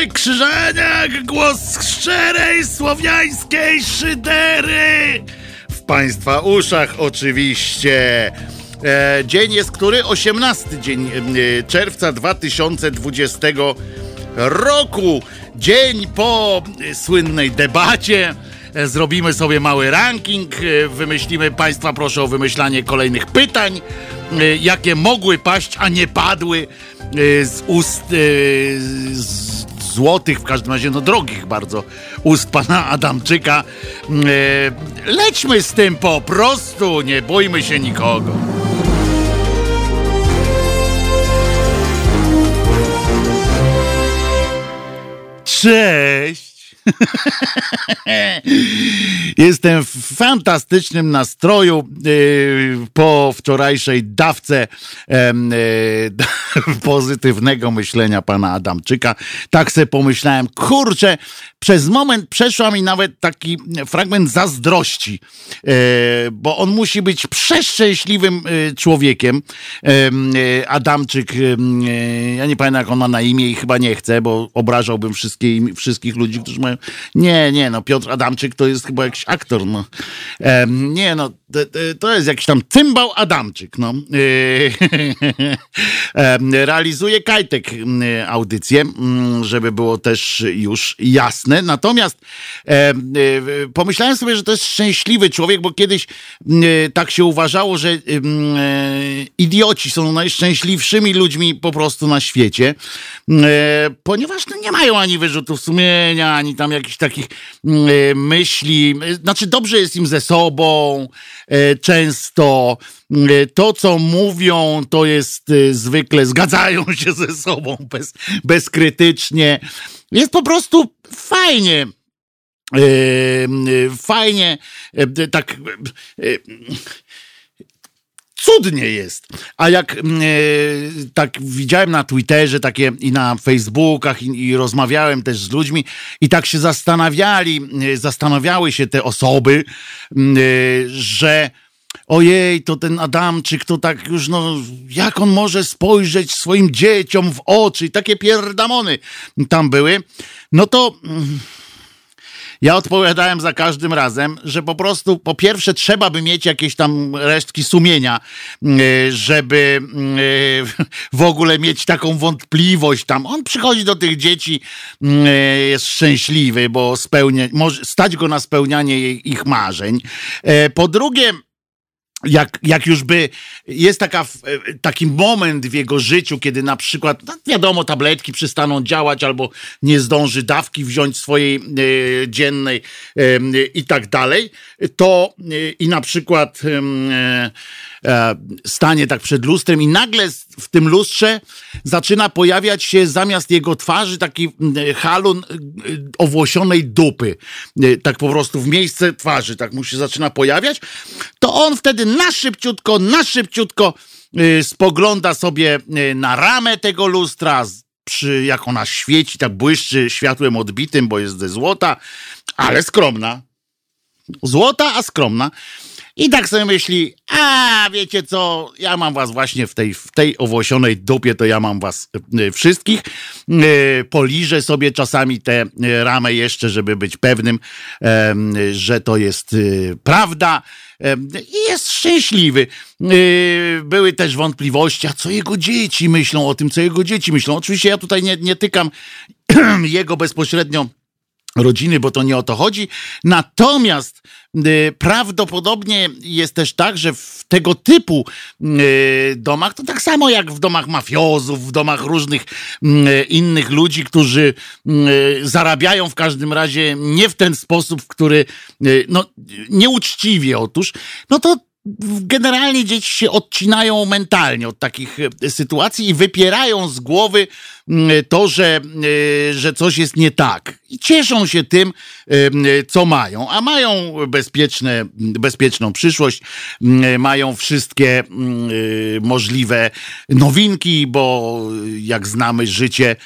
Leszek Krzyżaniak, głos szczerej słowiańskiej szydery. W Państwa uszach oczywiście. E, dzień jest który? 18 dzień e, czerwca 2020 roku. Dzień po e, słynnej debacie. E, zrobimy sobie mały ranking. E, wymyślimy, Państwa proszę o wymyślanie kolejnych pytań, e, jakie mogły paść, a nie padły z ust z złotych, w każdym razie no drogich bardzo ust pana Adamczyka. Lećmy z tym po prostu, nie bójmy się nikogo. Cześć! Jestem w fantastycznym nastroju yy, po wczorajszej dawce yy, pozytywnego myślenia pana Adamczyka. Tak sobie pomyślałem, kurczę, przez moment przeszła mi nawet taki fragment zazdrości, yy, bo on musi być przeszczęśliwym yy, człowiekiem. Yy, Adamczyk, ja nie pamiętam jak on ma na imię i chyba nie chcę, bo obrażałbym wszystkich ludzi, którzy mają nie, nie, no Piotr Adamczyk to jest chyba jakiś aktor, no. nie, no to jest jakiś tam cymbał Adamczyk, no. Realizuje Kajtek audycję, żeby było też już jasne. Natomiast pomyślałem sobie, że to jest szczęśliwy człowiek, bo kiedyś tak się uważało, że idioci są najszczęśliwszymi ludźmi po prostu na świecie, ponieważ no, nie mają ani wyrzutów sumienia, ani tam jakichś takich myśli. Znaczy dobrze jest im ze sobą, E, często e, to, co mówią, to jest e, zwykle zgadzają się ze sobą bez, bezkrytycznie. Jest po prostu fajnie. Fajnie, tak cudnie jest. A jak e, tak widziałem na Twitterze takie i na Facebookach i, i, rozmawiałem też z ludźmi i tak się zastanawiali, e, zastanawiały się te osoby, e, że ojej, to ten Adamczyk, to tak już, no, jak on może spojrzeć swoim dzieciom w oczy i takie pierdamony tam były, no to... Mm, ja odpowiadałem za każdym razem, że po prostu po pierwsze trzeba by mieć jakieś tam resztki sumienia, y, żeby y, w ogóle mieć taką wątpliwość tam. On przychodzi do tych dzieci, jest szczęśliwy, bo spełnia, może stać go na spełnianie ich marzeń. E, po drugie, jak, jak już by jest taka, e, taki moment w jego życiu, kiedy na przykład, no wiadomo, tabletki przestaną działać albo nie zdąży dawki wziąć swojej e, dziennej i tak dalej, to e, i na przykład e, stanie tak przed lustrem i nagle w tym lustrze zaczyna pojawiać się zamiast jego twarzy taki halun owłosionej dupy. Tak po prostu w miejsce twarzy, tak mu się zaczyna pojawiać. To on wtedy na szybciutko, na szybciutko spogląda sobie na ramę tego lustra, przy, jak ona świeci, tak błyszczy światłem odbitym, bo jest ze złota, ale skromna. Złota, a skromna. I tak sobie myśli, a wiecie co, ja mam was właśnie w tej, w tej owłosionej dupie, to ja mam was y, wszystkich. Y, poliżę sobie czasami tę y, ramę jeszcze, żeby być pewnym, że to jest prawda. I jest szczęśliwy. Były też wątpliwości, a co jego dzieci myślą o tym, co jego dzieci myślą. Oczywiście ja tutaj nie, nie tykam jego bezpośrednio rodziny, bo to nie o to chodzi. Natomiast y, prawdopodobnie jest też tak, że w tego typu y, domach, to tak samo jak w domach mafiozów, w domach różnych y, innych ludzi, którzy zarabiają w każdym razie nie w ten sposób, w który, no nieuczciwie otóż, no to generalnie dzieci się odcinają mentalnie od takich e, sytuacji i wypierają z głowy to, że, e, że coś jest nie tak. I cieszą się tym, e, co mają. A mają bezpieczne, bezpieczną przyszłość, mają wszystkie możliwe nowinki, bo jak znamy życie,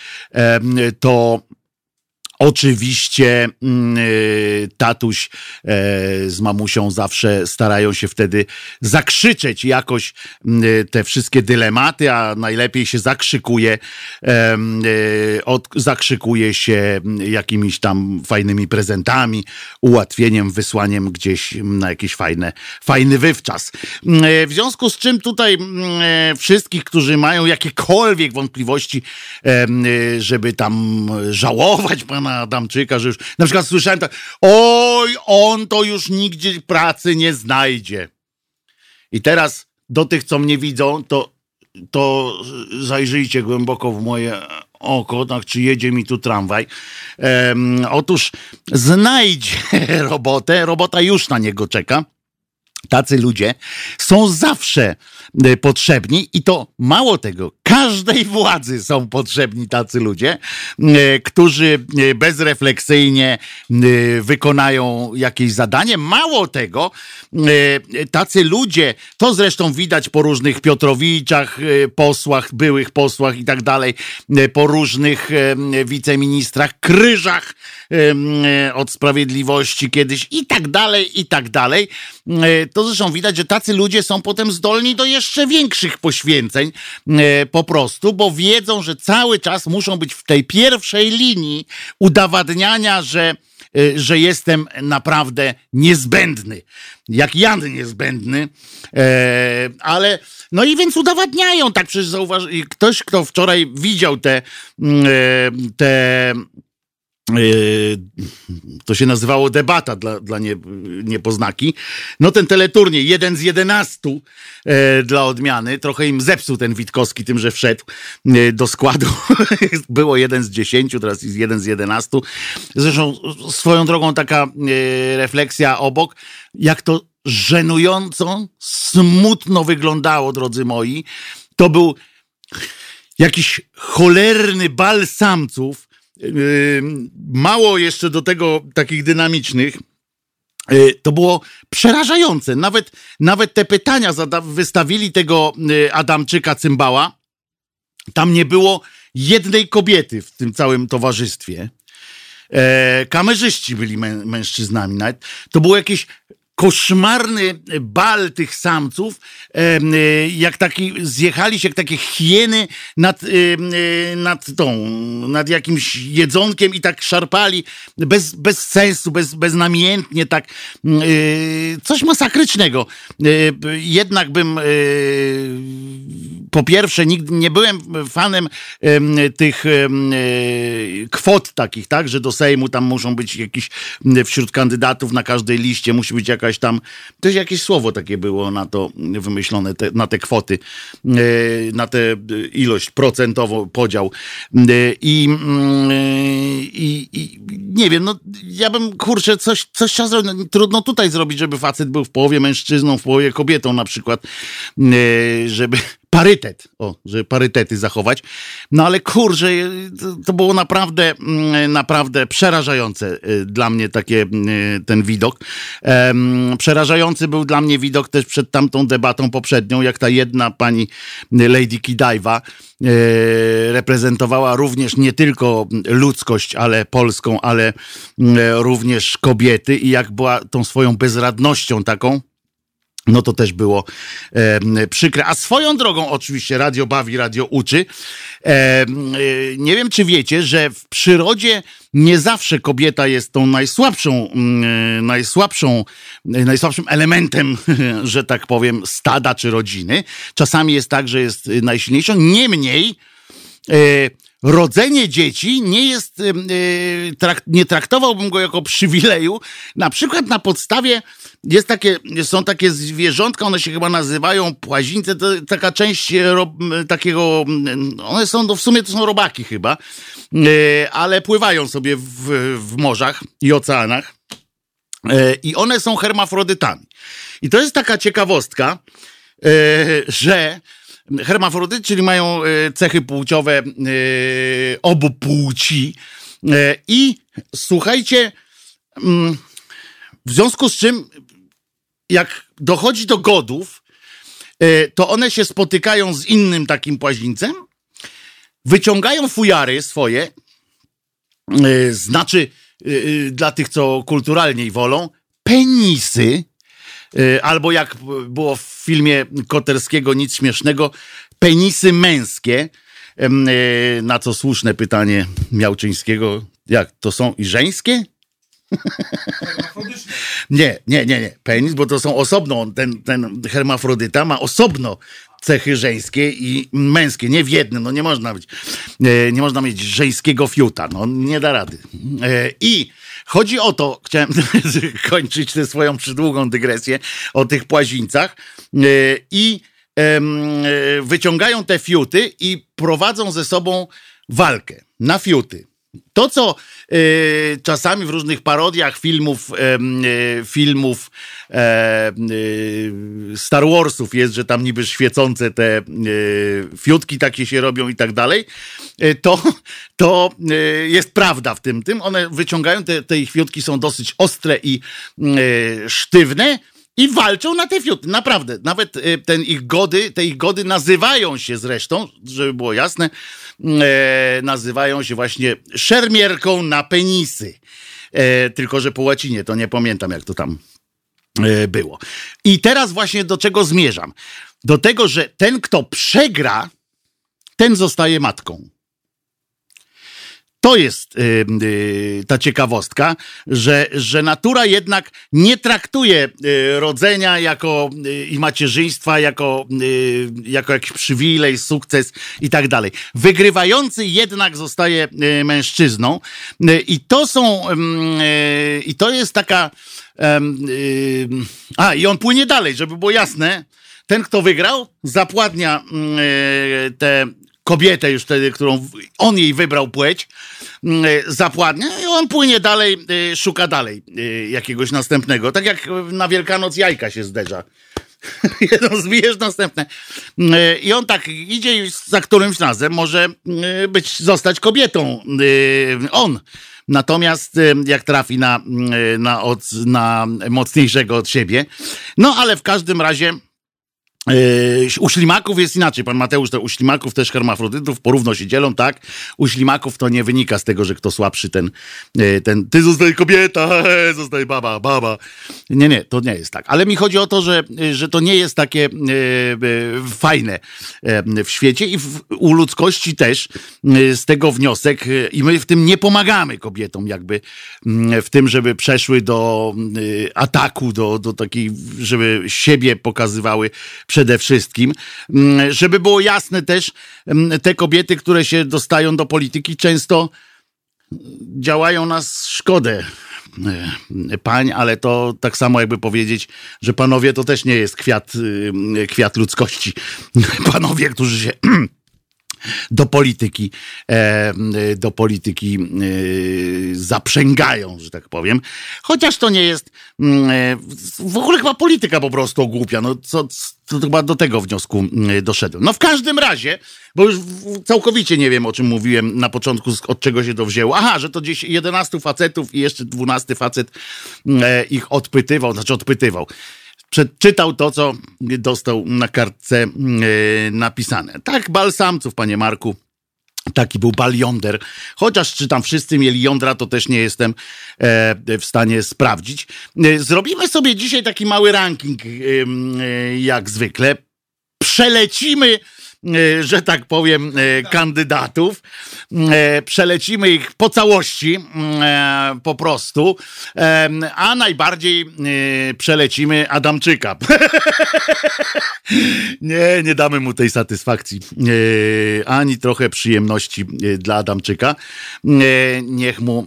to Oczywiście mm, y, tatuś e, z mamusią zawsze starają się wtedy zakrzyczeć jakoś mm, y, te wszystkie dylematy, a najlepiej się zakrzykuje, y, od, zakrzykuje się mm, jakimiś tam fajnymi prezentami, ułatwieniem, wysłaniem gdzieś na jakiś fajne, fajny wywczas. W związku z czym tutaj e, wszystkich, którzy mają jakiekolwiek wątpliwości, żeby tam żałować Adamczyka, że już na przykład słyszałem tak, oj, on to już nigdzie pracy nie znajdzie. I teraz do tych, co mnie widzą, to, to zajrzyjcie głęboko w moje oko, tak, czy jedzie mi tu tramwaj. Um, otóż znajdzie robotę, robota już na niego czeka. Tacy ludzie są zawsze potrzebni i to mało tego, każdej władzy są potrzebni tacy ludzie, e, którzy e, bezrefleksyjnie wykonają jakieś zadanie. Mało tego, tacy ludzie, to zresztą widać po różnych Piotrowiczach, posłach, byłych posłach i tak dalej, po różnych wiceministrach, kryżach od sprawiedliwości kiedyś i tak dalej, i tak dalej to zresztą widać, że tacy ludzie są potem zdolni do jeszcze większych poświęceń e, po prostu, bo wiedzą, że cały czas muszą być w tej pierwszej linii udowadniania, że e, że jestem naprawdę niezbędny. Jak Jan niezbędny. E, ale no i więc udowadniają, tak przecież zauważ, ktoś, kto wczoraj widział te, mm, te to się nazywało debata dla, dla nie, niepoznaki. No ten teleturniej, jeden z jedenastu e, dla odmiany, trochę im zepsuł ten Witkowski tym, że wszedł e, do składu. Było jeden z dziesięciu, teraz jest jeden z jedenastu. Zresztą swoją drogą taka e, refleksja obok, jak to żenująco, smutno wyglądało, drodzy moi. To był jakiś cholerny bal samców, mało jeszcze do tego takich dynamicznych. Y, to było przerażające. Nawet, nawet te pytania wystawili tego y, Adamczyka Cymbała. Tam nie było jednej kobiety w tym całym towarzystwie. E, kamerzyści byli mę mężczyznami nawet. To było jakieś koszmarny bal tych samców, e, jak taki, zjechali się jak takie hieny nad, e, e, nad tą, nad jakimś jedzonkiem i tak szarpali bez, bez sensu, bez, beznamiętnie, tak coś masakrycznego. Jednak bym po pierwsze nigdy nie byłem fanem tych kwot takich, tak, że do Sejmu tam muszą być jakiś wśród kandydatów na każdej liście musi być jakaś tam, też jakieś słowo takie było na to wymyślone, te, na te kwoty, e, na tę ilość procentową podział. E, I, i, i, nie wiem, no ja bym, kurczę, coś, coś chciał zrobić. No, trudno tutaj zrobić, żeby facet był w połowie mężczyzną, w połowie kobietą na przykład, e, żeby parytet, o, żeby parytety zachować. No ale kurczę, to było naprawdę, mm, naprawdę przerażające y, dla mnie takie y, ten widok. Przerażający był dla mnie widok też przed tamtą debatą poprzednią, jak ta jedna pani Lady Kidaiwa y, reprezentowała również nie tylko ludzkość, ale polską, ale również kobiety i jak była tą swoją bezradnością taką, no to też było e, przykre. A swoją drogą, oczywiście, radio bawi, radio uczy. E, nie wiem, czy wiecie, że w przyrodzie nie zawsze kobieta jest tą najsłabszą, e, najsłabszą, najsłabszym elementem, że tak powiem, stada czy rodziny. Czasami jest tak, że jest najsilniejszą. Niemniej, e, rodzenie dzieci nie jest, nie traktowałbym go jako przywileju, na przykład na podstawie jest takie, są takie zwierzątka, one się chyba nazywają płazińce, to taka część ro, takiego, one są, no w sumie to są robaki chyba, e, ale pływają sobie w, w morzach i oceanach e, i one są hermafrodytami. I to jest taka ciekawostka, e, że hermafrodyty, czyli mają cechy płciowe obu płci. I słuchajcie, mm, w związku z czym jak dochodzi do godów, e, to one się spotykają z innym takim płazińcem, wyciągają fujary swoje znaczy dla tych, co kulturalniej wolą, penisy, albo jak było w filmie Koterskiego Nic Śmiesznego, penisy męskie, na co słuszne pytanie Miałczyńskiego, jak to są i żeńskie? nie, nie, nie, nie. Penis, bo to są osobno, ten, ten hermafrodyta ma osobno cechy żeńskie i męskie, nie w jednym, no nie można być, e, nie można mieć żeńskiego fiuta, no nie da rady. I chodzi o to, chciałem kończyć tę swoją przydługą dygresję o tych płazińcach e, i wyciągają te fiuty i prowadzą ze sobą walkę na fiuty. To, co y, czasami w różnych parodiach filmów, y, filmów e, y, Star Warsów jest, że tam niby świecące te fiutki takie się robią i tak dalej, to, to jest prawda w tym. tym. One wyciągają, te, te ich fiutki są dosyć ostre i sztywne, i walczą na te fiuty, naprawdę. Nawet ten ich gody, te ich gody nazywają się zresztą, żeby było jasne, e, nazywają się właśnie szermierką na penisy. E, tylko, że po łacinie, to nie pamiętam jak to tam e, było. I teraz właśnie do czego zmierzam? Do tego, że ten, kto przegra, ten zostaje matką. To jest y, y, ta ciekawostka, że, że natura jednak nie traktuje y, rodzenia jako y, i macierzyństwa jako, y, jako jakiś przywilej, sukces i tak dalej. Wygrywający jednak zostaje y, mężczyzną i to są i to jest taka a i on płynie dalej, żeby było jasne. Ten, kto wygrał, zapładnia te kobietę już wtedy, którą on jej wybrał płeć, mm, e, zapładnia i on płynie dalej, e, szuka dalej e, jakiegoś następnego. Tak jak na Wielkanoc jajka się zderza. Jedną zbijesz, następne. I on tak idzie za którymś razem może być, zostać kobietą. On. Natomiast jak trafi na, na, od, na mocniejszego od siebie. No ale w każdym razie u ślimaków jest inaczej. Pan Mateusz, to u ślimaków też hermafrodytów porówno się dzielą, tak? U ślimaków to nie wynika z tego, że kto słabszy, ten, yy, ten ty zostaje kobieta, zostaje baba, baba. Nie, nie, to nie jest tak. Ale mi chodzi o to, że, że to nie jest takie fajne w świecie i w, u ludzkości też z tego wniosek i my w tym nie pomagamy kobietom jakby w tym, żeby przeszły do ataku, do, do takiej, żeby siebie pokazywały przede wszystkim. Mm, żeby było jasne też, mm, te kobiety, które się dostają do polityki, często działają na szkodę e, pań, ale to tak samo jakby powiedzieć, że panowie to też nie jest kwiat, y, kwiat ludzkości. Panowie, którzy się do polityki, e, do polityki e, zaprzęgają, że tak powiem. Chociaż to nie jest mm, e, w ogóle chyba polityka po prostu ogłupia. No, co, to chyba do tego wniosku doszedłem. No w każdym razie, bo już całkowicie nie wiem, o czym mówiłem na początku, od czego się to wzięło. Aha, że to gdzieś 11 facetów i jeszcze 12 facet ich odpytywał, znaczy odpytywał przeczytał to, co dostał na kartce e, napisane. Tak, bal samców, panie Marku. Taki był bal jąder. Chociaż czy tam wszyscy mieli jądra, to też nie jestem e, w stanie sprawdzić. E, zrobimy sobie dzisiaj taki mały ranking, jak zwykle. Przelecimy E, że tak powiem, e, kandydatów. E, przelecimy ich po całości, po prostu, a najbardziej przelecimy Adamczyka. nie, nie damy mu tej satysfakcji, ani trochę przyjemności dla Adamczyka. Niech mu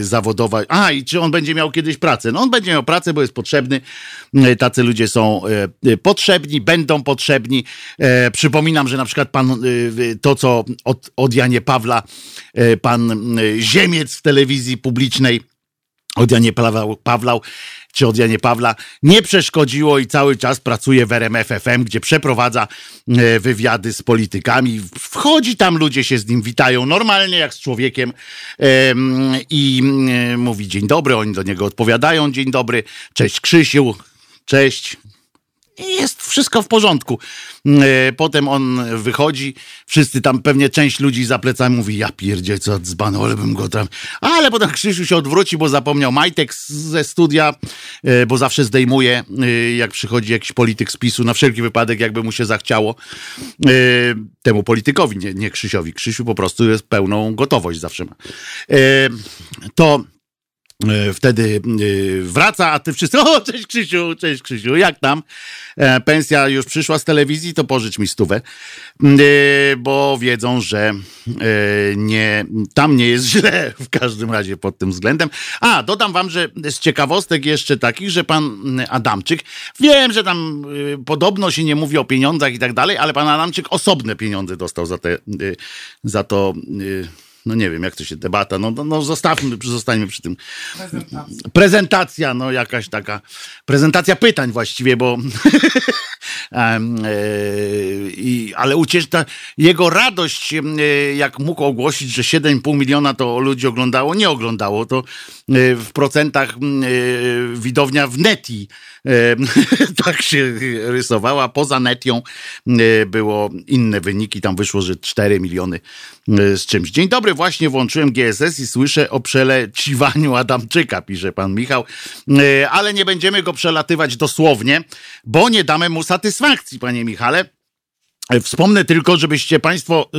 zawodowa. A, i czy on będzie miał kiedyś pracę? No, on będzie miał pracę, bo jest potrzebny. Tacy ludzie są potrzebni, będą potrzebni. Przypominam, że na przykład pan, y, y, to co od, od Janie Pawla, y, pan Ziemiec w telewizji publicznej, od Janie Pawlał, Pawlał czy od Janie Pawla nie przeszkodziło i cały czas pracuje w RMF FM, gdzie przeprowadza wywiady z politykami. Wchodzi tam, ludzie się z nim witają normalnie, jak z człowiekiem i mówi dzień dobry, oni do niego odpowiadają dzień dobry, cześć Krzysiu, cześć, jest wszystko w porządku. E, potem on wychodzi, wszyscy tam, pewnie część ludzi za plecami mówi, ja pierdzie, co dzbano, ale bym go tam... Ale potem Krzysiu się odwróci, bo zapomniał majtek ze studia, e, bo zawsze zdejmuje, e, jak przychodzi jakiś polityk z PiSu, na wszelki wypadek, jakby mu się zachciało. Temu politykowi, nie, nie Krzysiowi. Krzysiu po prostu jest pełną gotowość zawsze ma. To wtedy e, wraca, a ty wszyscy, o cześć Krzysiu, cześć Krzysiu, jak tam? E, pensja już przyszła z telewizji, to pożycz mi stówę, bo wiedzą, że nie, tam nie jest źle w każdym razie pod tym względem. A, dodam wam, że z ciekawostek jeszcze takich, że pan Adamczyk, wiem, że tam podobno się nie mówi o pieniądzach i tak dalej, ale pan Adamczyk osobne pieniądze dostał za te, za to no nie wiem, jak to się debata, no, no, no zostawmy, zostańmy przy tym. Prezentacja. prezentacja, no jakaś taka, prezentacja pytań właściwie, bo e, i, ale ucieczka, jego radość, e, jak mógł ogłosić, że 7,5 miliona to ludzi oglądało, nie oglądało, to e, w procentach widownia w Neti tak się rysowała. Poza Netią było inne wyniki, tam wyszło, że 4 miliony z czymś. Dzień dobry, właśnie włączyłem GSS i słyszę o przeleciwaniu Adamczyka, pisze pan Michał, ale nie będziemy go przelatywać dosłownie, bo nie damy mu satysfakcji, panie Michale. Wspomnę tylko, żebyście Państwo,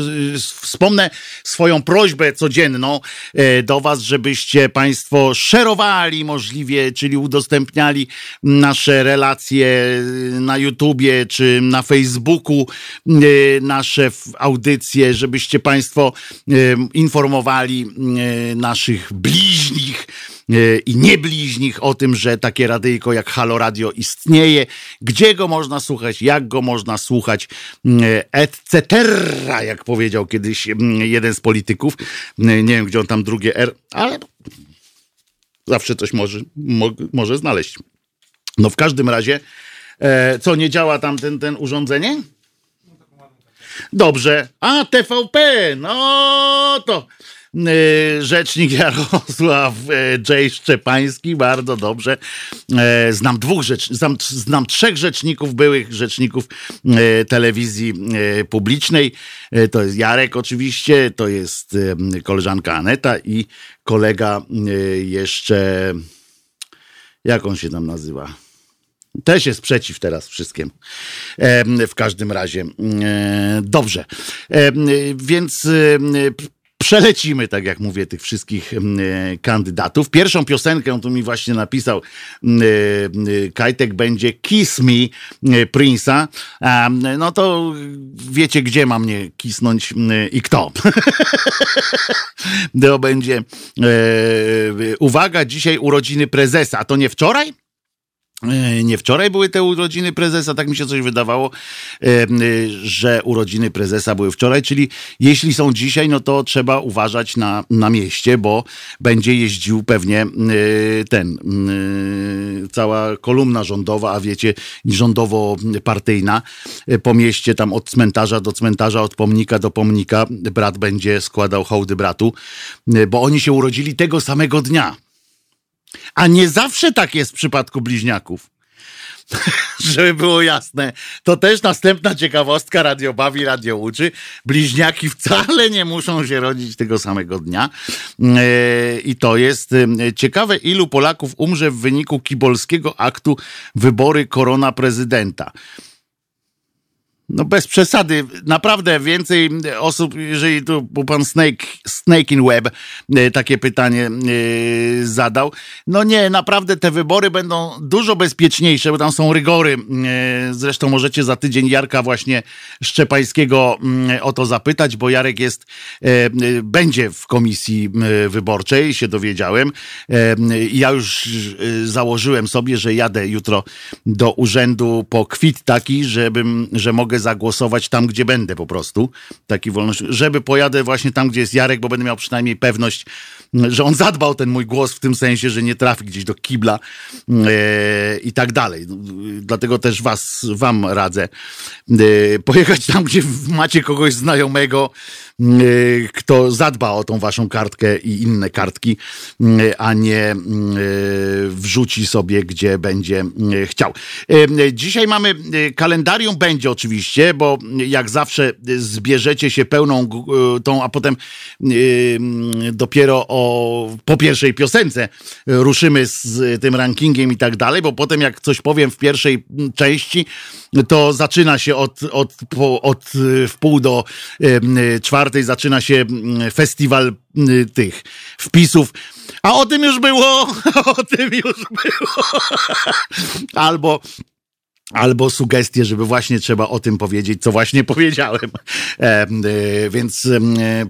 wspomnę swoją prośbę codzienną e, do Was, żebyście Państwo szerowali możliwie, czyli udostępniali nasze relacje na YouTubie czy na Facebooku, e, nasze audycje, żebyście Państwo e, informowali naszych bliźnich, E, i niebliźnich o tym, że takie radyjko jak Halo Radio istnieje, gdzie go można słuchać, jak go można słuchać, e, etc., jak powiedział kiedyś jeden z polityków. E, nie wiem, gdzie on tam drugie R, ale zawsze coś może, mo, może znaleźć. No w każdym razie, co, nie działa tam ten, ten urządzenie? Dobrze. A, TVP, no to E, rzecznik Jarosław e, J. Szczepański, bardzo dobrze. E, znam dwóch rzecz, znam, znam trzech rzeczników, byłych rzeczników telewizji publicznej. To jest Jarek oczywiście, to jest koleżanka Aneta i kolega jeszcze, jak on się tam nazywa? Też jest przeciw teraz wszystkim. W każdym razie. Dobrze. Więc przelecimy, tak jak mówię, tych wszystkich mm, e, kandydatów. Pierwszą piosenkę, tu mi właśnie napisał mm, e, e, Kajtek, będzie Kiss Me Prince'a. No to wiecie, gdzie mam mnie kisnąć mm, i kto. to będzie uwaga, dzisiaj urodziny prezesa. A to nie wczoraj? E, nie wczoraj były te urodziny prezesa, tak mi się coś wydawało, e, e, że urodziny prezesa były wczoraj, czyli jeśli są dzisiaj, no to trzeba uważać na, na mieście, bo będzie jeździł pewnie ten, cała kolumna rządowa, a wiecie, rządowo-partyjna po mieście, tam od cmentarza do cmentarza, od pomnika do pomnika, brat będzie składał hołdy bratu, bo oni się urodzili tego samego dnia. A nie zawsze tak jest w przypadku bliźniaków. Żeby było jasne. To też następna ciekawostka. Radio bawi, radio uczy. Bliźniaki wcale nie muszą się rodzić tego samego dnia. E, I to jest ciekawe, ilu Polaków umrze w wyniku kibolskiego aktu wybory korona prezydenta. No bez przesady, naprawdę więcej osób, jeżeli tu pan Snake, Snake in Web e, takie pytanie e, zadał, no nie, naprawdę te wybory będą dużo bezpieczniejsze, bo tam są rygory. E, zresztą możecie za tydzień Jarka właśnie Szczepańskiego mm, o to zapytać, bo Jarek jest, będzie w komisji wyborczej, się dowiedziałem. Ja już założyłem sobie, że jadę jutro do urzędu po kwit taki, żebym, że mogę mogę zagłosować tam, gdzie będę po prostu. Taki wolność, żeby pojadę właśnie tam, gdzie jest Jarek, bo będę miał przynajmniej pewność, że on zadbał ten mój głos w tym sensie, że nie trafi gdzieś do kibla e, i tak dalej. Dlatego też was, wam radzę e, pojechać tam, gdzie macie kogoś znajomego, e, kto zadba o tą waszą kartkę i inne kartki, e, a nie e, wrzuci sobie, gdzie będzie e, chciał. Dzisiaj mamy kalendarium, będzie oczywiście, bo jak zawsze zbierzecie się pełną tą, a potem dopiero o, po pierwszej piosence ruszymy z tym rankingiem i tak dalej, bo potem jak coś powiem w pierwszej części, to zaczyna się od, od, od w pół do czwartej zaczyna się festiwal tych wpisów. A o tym już było, o tym już było. Albo albo sugestie, żeby właśnie trzeba o tym powiedzieć, co właśnie powiedziałem. E, e, więc e,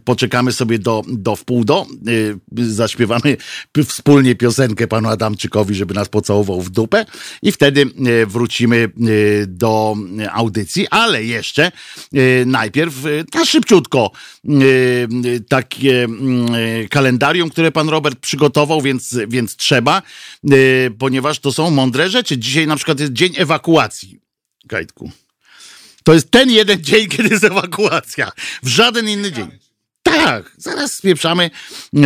poczekamy sobie do, do wpół do. E, zaśpiewamy wspólnie piosenkę panu Adamczykowi, żeby nas pocałował w dupę i wtedy e, wrócimy e, do audycji, ale jeszcze najpierw na szybciutko takie kalendarium, które pan Robert przygotował, więc, więc trzeba, ponieważ to są mądre rzeczy. Dzisiaj na przykład jest dzień ewakuacji ewakuacji, Kajtku. To jest ten jeden dzień, kiedy jest ewakuacja. W żaden inny dzień. Tak, zaraz spieprzamy. E,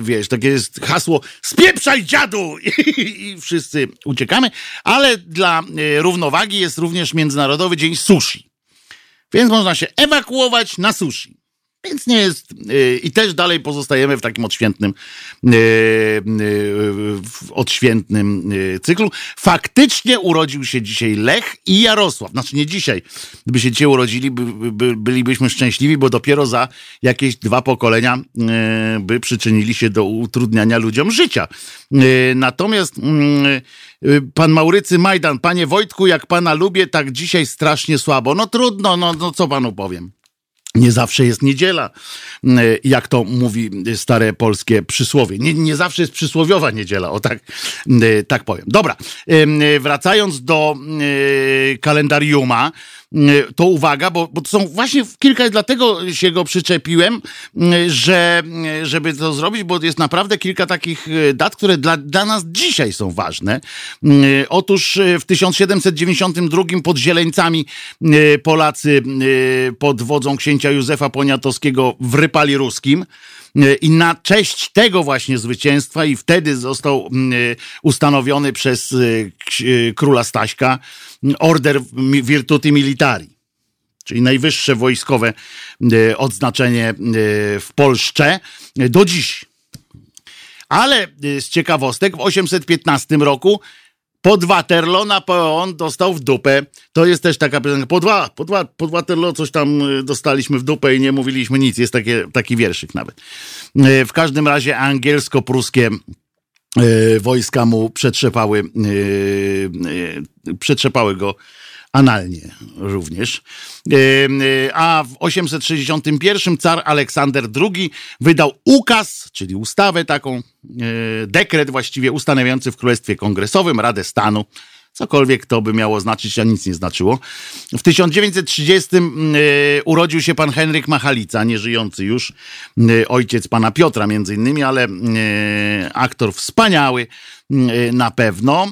wiesz, takie jest hasło spieprzaj dziadu! I, I, wszyscy uciekamy. Ale dla e, równowagi jest również Międzynarodowy Dzień Sushi. Więc można się ewakuować na sushi. Więc nie jest. Y, I też dalej pozostajemy w takim odświętnym, y, y, odświętnym cyklu. Faktycznie urodził się dzisiaj Lech i Jarosław. Znaczy nie dzisiaj. Gdyby się dzisiaj urodzili, by, by, bylibyśmy szczęśliwi, bo dopiero za jakieś dwa pokolenia by przyczynili się do utrudniania ludziom życia. Natomiast mm, pan Maurycy Majdan, panie Wojtku, jak pana lubię, tak dzisiaj strasznie słabo. No trudno, no, no co panu powiem. Nie zawsze jest niedziela, mm, jak to mówi stare polskie przysłowie. Nie, nie zawsze jest przysłowiowa niedziela, o tak, mm, tak powiem. Dobra, wracając do kalendariuma, to uwaga, bo, bo to są właśnie kilka, dlatego się go przyczepiłem, że, żeby to zrobić, bo jest naprawdę kilka takich dat, które dla, dla nas dzisiaj są ważne. Otóż w 1792 pod Zieleńcami Polacy pod wodzą księcia Józefa Poniatowskiego wrypali ruskim. I na cześć tego właśnie zwycięstwa, i wtedy został ustanowiony przez króla Staśka Order Virtuti Militari, czyli najwyższe wojskowe e, odznaczenie e, w Polsce do dziś. Ale e, z ciekawostek w 815 roku pod Waterloo Napoleon dostał w dupę. To jest też taka piosenka. Po dwa, po dwa, pod Waterloo coś tam dostaliśmy w dupę i nie mówiliśmy nic. Jest takie, taki wierszyk nawet. W każdym razie angielsko-pruskie E, wojska mu przetrzepały, przetrzepały go analnie również. A w 861 car Aleksander II wydał ukaz, czyli ustawę taką, dekret właściwie ustanawiający w Królestwie Kongresowym Radę Stanu Cokolwiek to by miało znaczyć, a nic nie znaczyło. W 1930 mm, e, urodził się pan Henryk Machalica, nieżyjący już, e, ojciec pana Piotra między innymi, ale e, aktor wspaniały na pewno.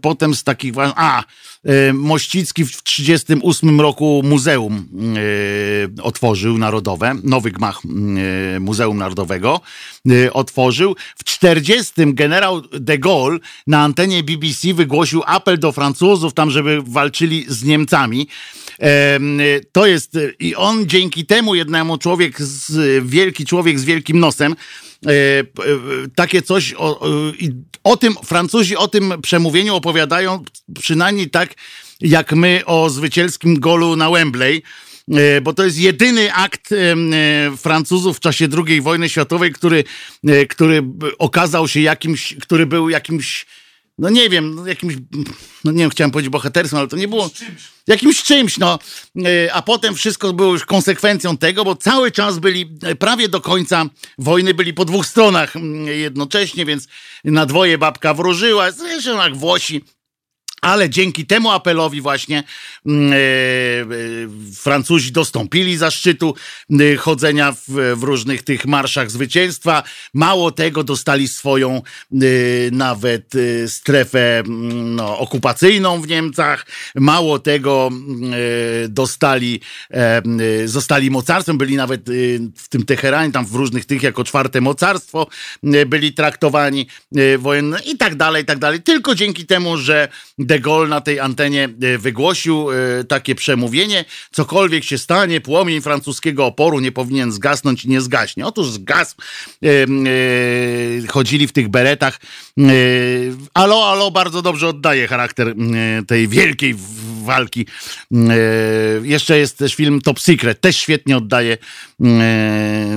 Potem z takich... A, Mościcki w 1938 roku muzeum otworzył narodowe, nowy gmach Muzeum Narodowego otworzył. W 40 generał de Gaulle na antenie BBC wygłosił apel do Francuzów tam, żeby walczyli z Niemcami. To jest i on dzięki temu jednemu człowiek, z, wielki człowiek z wielkim nosem, e, takie coś o, o tym, Francuzi o tym przemówieniu opowiadają przynajmniej tak, jak my o zwycięskim golu na Wembley e, bo to jest jedyny akt e, Francuzów w czasie II wojny światowej, który, który okazał się jakimś, który był jakimś no nie wiem, no jakimś, no nie wiem, chciałem powiedzieć bohaterstwem, ale to nie było jakimś czymś, no. E, a potem wszystko było już konsekwencją tego, bo cały czas byli, e, prawie do końca wojny byli po dwóch stronach mm, jednocześnie, więc na dwoje babka wróżyła, zresztą jak Włosi, Ale dzięki temu apelowi właśnie e, e, Francuzi dostąpili zaszczytu e, chodzenia w, w, różnych tych marszach zwycięstwa. Mało tego, dostali swoją e, nawet e, strefę mm, no, okupacyjną w Niemcach. Mało tego, e, dostali, zostali mocarstwem, byli nawet w tym Teheranie, tam w różnych tych jako czwarte mocarstwo byli traktowani wojenne i tak dalej, i tak dalej. Tylko dzięki temu, że de Gaulle na tej antenie e, wygłosił e, takie przemówienie, cokolwiek się stanie, płomień francuskiego oporu nie powinien zgasnąć i nie zgaśnie. Otóż zgasł, e, chodzili w tych beretach. Alo, alo, bardzo dobrze oddaje charakter tej wielkiej walki. Jeszcze jest też film Top Secret, też świetnie oddaje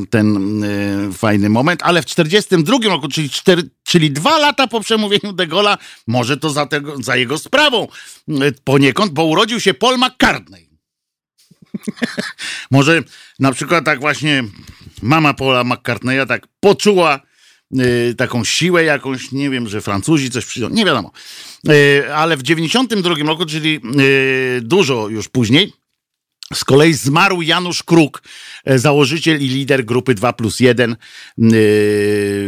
ten fajny moment, ale w 42 roku, czyli, 4, czyli dwa lata po przemówieniu de Gaulle'a, może to za, tego, za jego sprawą poniekąd, bo urodził się Paul McCartney. może na przykład tak właśnie mama Paula McCartneya tak poczuła taką siłę jakąś, nie wiem, że Francuzi coś przyjdą, nie wiadomo. Y, ale w 92 roku, czyli y, dużo już później, z kolei zmarł Janusz Kruk, e, założyciel i lider grupy 2 plus 1. E,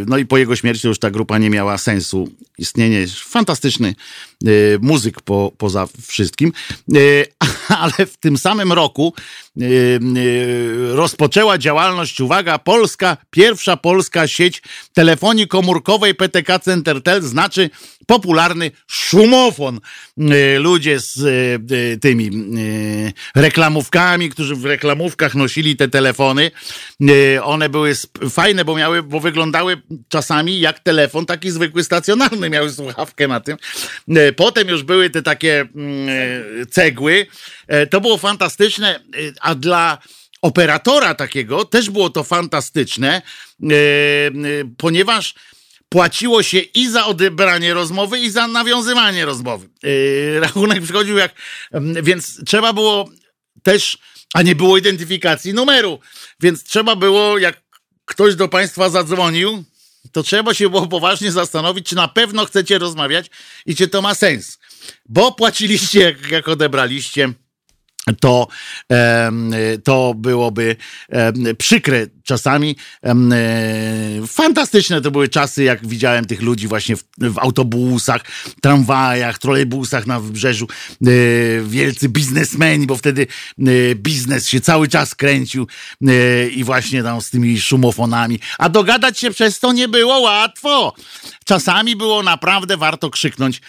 no i po jego śmierci już ta grupa nie miała sensu. Istnienie fantastyczny muzyk po, poza wszystkim. Ale w tym samym roku rozpoczęła działalność, uwaga, polska, pierwsza polska sieć telefonii komórkowej PTK Centertel, znaczy popularny szumofon. Ludzie z tymi reklamów reklamówkami, którzy w reklamówkach nosili te telefony. One były fajne, bo miały, bo wyglądały czasami jak telefon taki zwykły stacjonarny, miały słuchawkę na tym. Potem już były te takie mm, cegły. To było fantastyczne, a dla operatora takiego też było to fantastyczne, ponieważ płaciło się i za odebranie rozmowy, i za nawiązywanie rozmowy. Rachunek przychodził jak, więc trzeba było też, a nie było identyfikacji numeru. Więc trzeba było, jak ktoś do Państwa zadzwonił, to trzeba się było poważnie zastanowić, czy na pewno chcecie rozmawiać i czy to ma sens. Bo płaciliście, jak, jak odebraliście to, to byłoby przykre czasami. E, fantastyczne to były czasy, jak widziałem tych ludzi właśnie w, w autobusach, tramwajach, trolejbusach na wybrzeżu. E, wielcy biznesmeni, bo wtedy e, biznes się cały czas kręcił i właśnie tam z tymi szumofonami. A dogadać się przez to nie było łatwo. Czasami było naprawdę warto krzyknąć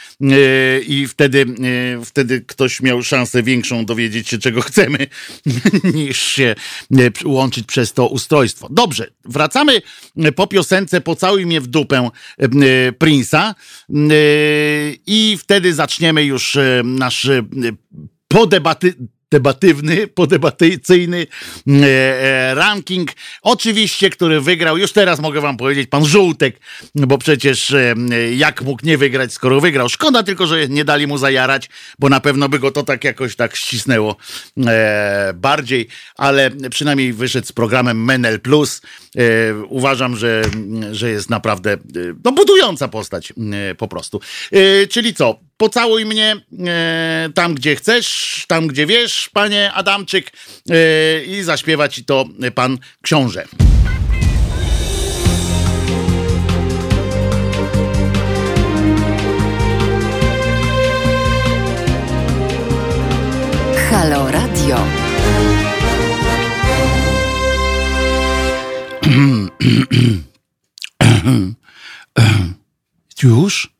i wtedy, wtedy ktoś miał szansę większą dowiedzieć się, czego chcemy, niż się łączyć przez to ustrojstwo. Dobrze, wracamy po piosence Pocałuj mnie w dupę e, Prince'a e, i wtedy zaczniemy już e, nasz podebaty debatywny, podebatycyjny mm, e, e, ranking. Oczywiście, który wygrał, już teraz mogę wam powiedzieć, pan Żółtek, bo przecież e, jak mógł nie wygrać, skoro wygrał. Szkoda tylko, że nie dali mu zajarać, bo na pewno by go to tak jakoś tak ścisnęło bardziej, ale przynajmniej wyszedł z programem Menel Plus. Uważam, że, że jest naprawdę no, budująca postać po prostu. Czyli co? Pocałuj mnie e, tam, gdzie chcesz, tam, gdzie wiesz, panie Adamczyk, e, i zaśpiewa ci to pan książę. Halo Radio. Już?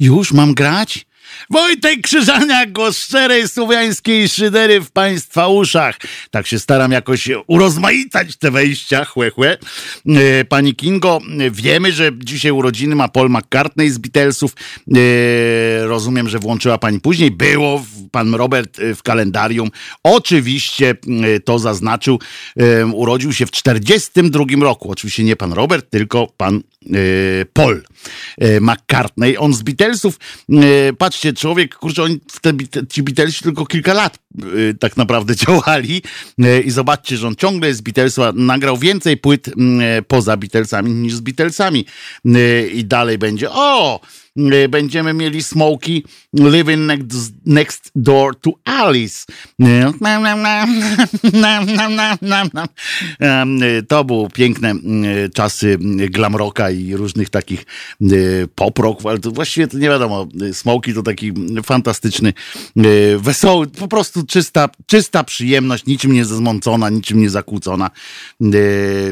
Już mam grać? Wojtek Krzyżaniak, głos szczerej słowiańskiej szydery w Państwa uszach. Tak się staram jakoś urozmaicać te wejścia, chłe, chłe. E, pani Kingo, wiemy, że dzisiaj urodziny ma Paul McCartney z Beatlesów. E, rozumiem, że włączyła Pani później. Było pan Robert w kalendarium. Oczywiście e, to zaznaczył. Urodził się w 42 roku. Oczywiście nie pan Robert, tylko pan Paul McCartney. On z Beatlesów, patrzcie, człowiek, kurczę, oni, te, ci Beatlesi tylko kilka lat tak naprawdę działali i zobaczcie, że on ciągle z Beatlesa nagrał więcej płyt poza Beatlesami niż z Beatlesami i dalej będzie o będziemy mieli Smoki living next, next door to Alice. To były piękne czasy glam rocka i różnych takich pop rock, ale to właściwie to nie wiadomo. Smoki to taki fantastyczny, wesoły, po prostu czysta, czysta przyjemność, niczym nie zmącona, niczym nie zakłócona.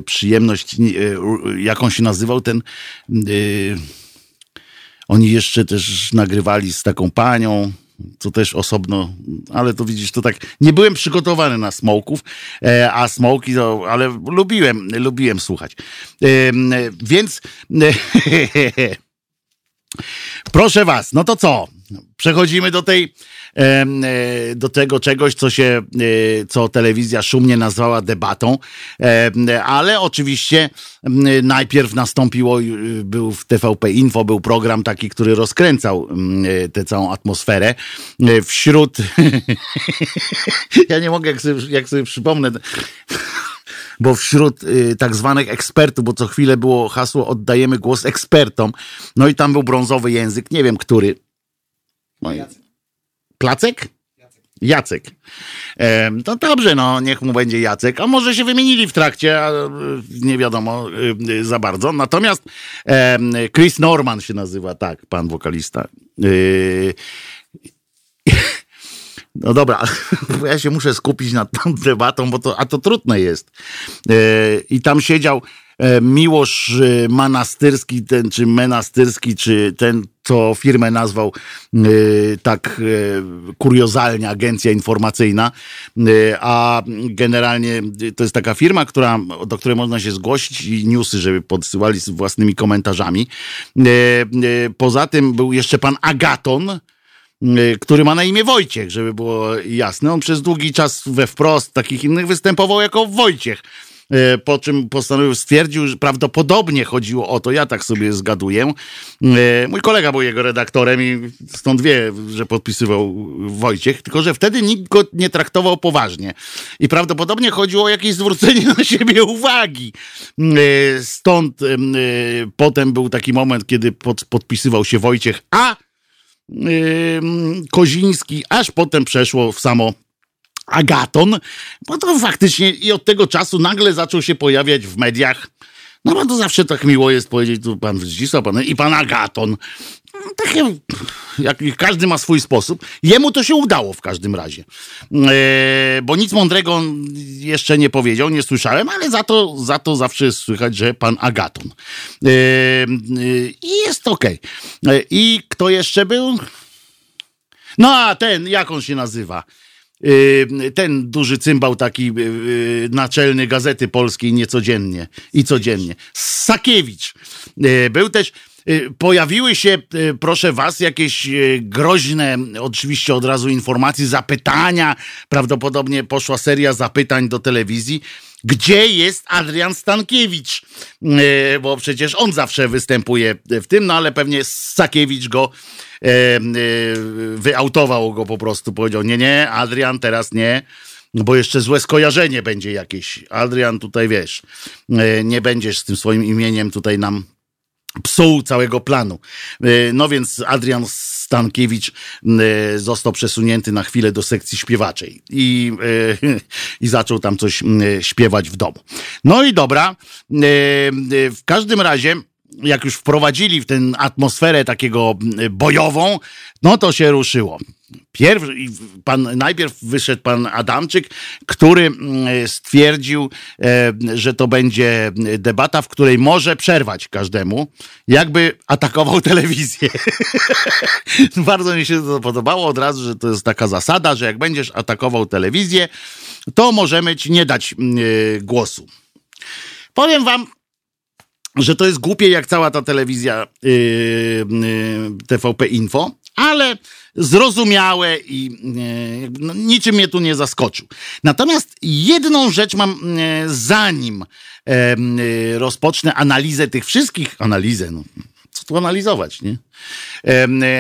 Przyjemność, jaką się nazywał ten oni jeszcze też nagrywali z taką panią, co też osobno, ale to widzisz, to tak, nie byłem przygotowany na smoków, e, a smoki, to, ale lubiłem, lubiłem słuchać. E, więc proszę was, no to co? Przechodzimy do tej E, do tego czegoś, co się, e, co telewizja szumnie nazwała debatą, ale oczywiście najpierw nastąpiło, był w TVP Info, był program taki, który rozkręcał tę całą atmosferę. E, wśród, ja nie mogę, jak sobie, jak sobie przypomnę, bo wśród y, tak zwanych ekspertów, bo co chwilę było hasło oddajemy głos ekspertom, no i tam był brązowy język, nie wiem który. No Placek? Jacek. To dobrze, no niech mu będzie Jacek, a może się wymienili w trakcie, a, nie wiadomo y, za bardzo. Natomiast Chris Norman się nazywa, tak, pan wokalista. Y, no dobra, ja się muszę skupić nad tą debatą, bo to, a to trudne jest. I tam siedział Miłosz e, Manastyrski, ten, czy Menastyrski, czy ten, co firmę nazwał e, tak kuriozalnie agencja informacyjna, a generalnie to jest taka firma, która, do której można się zgłosić i newsy, żeby podsyłali z własnymi komentarzami. Poza tym był jeszcze pan Agaton, który ma na imię Wojciech, żeby było jasne. On przez długi czas we wprost takich innych występował jako Wojciech. E, po czym postanowił, stwierdził, że prawdopodobnie chodziło o to, ja tak sobie zgaduję. E, mój kolega był jego redaktorem i stąd wie, że podpisywał Wojciech, tylko że wtedy nikt go nie traktował poważnie. I prawdopodobnie chodziło o jakieś zwrócenie na siebie uwagi. E, stąd potem był taki moment, kiedy pod, podpisywał się Wojciech, a Koziński, aż potem przeszło w samo Agaton, bo to faktycznie i od tego czasu nagle zaczął się pojawiać w mediach. No bo to zawsze tak miło jest powiedzieć, tu pan Zdzisław pan, i pan Agaton. Takie, jak każdy ma swój sposób. Jemu to się udało w każdym razie. E, bo nic mądrego jeszcze nie powiedział, nie słyszałem, ale za to, za to zawsze słychać, że pan Agaton. E, e, I jest okej. Okay. E, I kto jeszcze był? No a ten, jak on się nazywa? Y, ten duży cymbał taki y, y, naczelny Gazety Polskiej niecodziennie i codziennie. Sakiewicz. Był też Pojawiły się, proszę was, jakieś groźne, oczywiście od razu informacje, zapytania. Prawdopodobnie poszła seria zapytań do telewizji. Gdzie jest Adrian Stankiewicz? Bo przecież on zawsze występuje w tym, no ale pewnie Sakiewicz go E, wyautował go po prostu, powiedział, nie, nie, Adrian teraz nie, bo jeszcze złe skojarzenie będzie jakieś. Adrian tutaj, wiesz, e, nie będziesz z tym swoim imieniem tutaj nam psuł całego planu. E, no więc Adrian Stankiewicz został przesunięty na chwilę do sekcji śpiewaczej i, i zaczął tam coś śpiewać w domu. No i dobra, w każdym razie jak już wprowadzili w tę atmosferę takiego bojową, no to się ruszyło. Pierw, pan, najpierw wyszedł pan Adamczyk, który stwierdził, e, że to będzie debata, w której może przerwać każdemu, jakby atakował telewizję. Bardzo mi się to podobało od razu, że to jest taka zasada, że jak będziesz atakował telewizję, to możemy ci nie dać głosu. Powiem wam, że to jest głupie jak cała ta telewizja yy, yy, TVP Info, ale zrozumiałe i yy, no, niczym mnie tu nie zaskoczył. Natomiast jedną rzecz mam, yy, zanim yy, rozpocznę analizę tych wszystkich, analizę, no, co prostu analizować, nie?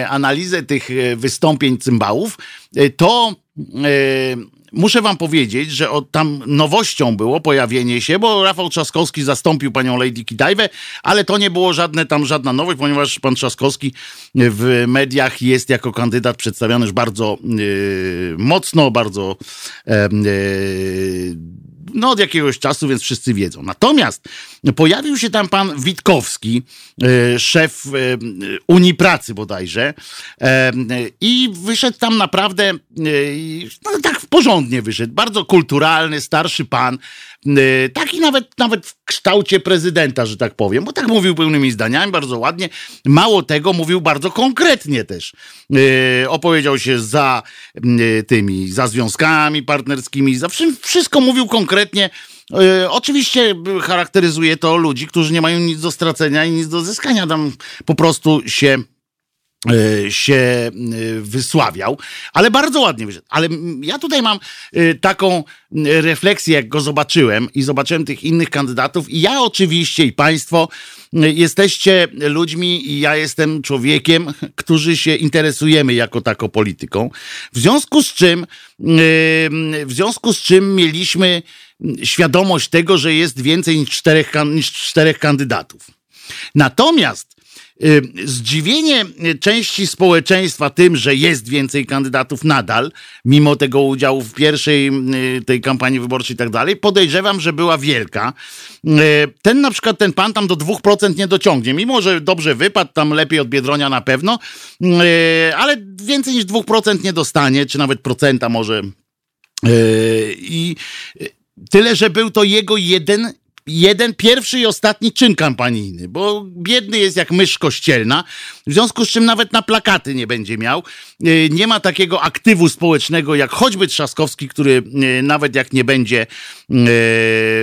Analizę tych wystąpień cymbałów, to muszę wam powiedzieć, że od tam nowością było pojawienie się, bo Rafał Trzaskowski zastąpił panią Lady Kidajwę, ale to nie było żadne tam żadna nowość, ponieważ pan Trzaskowski w mediach jest jako kandydat przedstawiany już bardzo yy, mocno, bardzo yy, no od jakiegoś czasu, więc wszyscy wiedzą. Natomiast pojawił się tam pan Witkowski, e, szef e, Unii Pracy bodajże e, i wyszedł tam naprawdę no, tak porządnie wyszedł, bardzo kulturalny, starszy pan, taki nawet, nawet w kształcie prezydenta, że tak powiem, bo tak mówił pełnymi zdaniami, bardzo ładnie. Mało tego, mówił bardzo konkretnie też. Opowiedział się za tymi, za związkami partnerskimi, za wszystko mówił konkretnie. Oczywiście charakteryzuje to ludzi, którzy nie mają nic do stracenia i nic do zyskania. Tam po prostu się się e, wysławiał, ale bardzo ładnie wyszedł. Ale ja tutaj mam e, taką refleksję, jak go zobaczyłem i zobaczyłem tych innych kandydatów i ja oczywiście i państwo jesteście ludźmi i ja jestem człowiekiem, którzy się interesujemy jako taką polityką. W związku z czym w związku z czym mieliśmy świadomość tego, że jest więcej niż czterech, niż czterech kandydatów. Natomiast zdziwienie części społeczeństwa tym, że jest więcej kandydatów nadal, mimo tego udziału w pierwszej y, tej kampanii wyborczej i tak dalej, podejrzewam, że była wielka. Y, ten na przykład, ten pan tam do 2% nie dociągnie, mimo że dobrze wypadł, tam lepiej od Biedronia na pewno, ale więcej niż 2% nie dostanie, czy nawet procenta może. I tyle, że był to jego jeden jeden pierwszy i ostatni czyn kampanijny, bo biedny jest jak mysz kościelna, w związku z czym nawet na plakaty nie będzie miał. E, nie ma takiego aktywu społecznego jak choćby Trzaskowski, który e, nawet jak nie będzie e,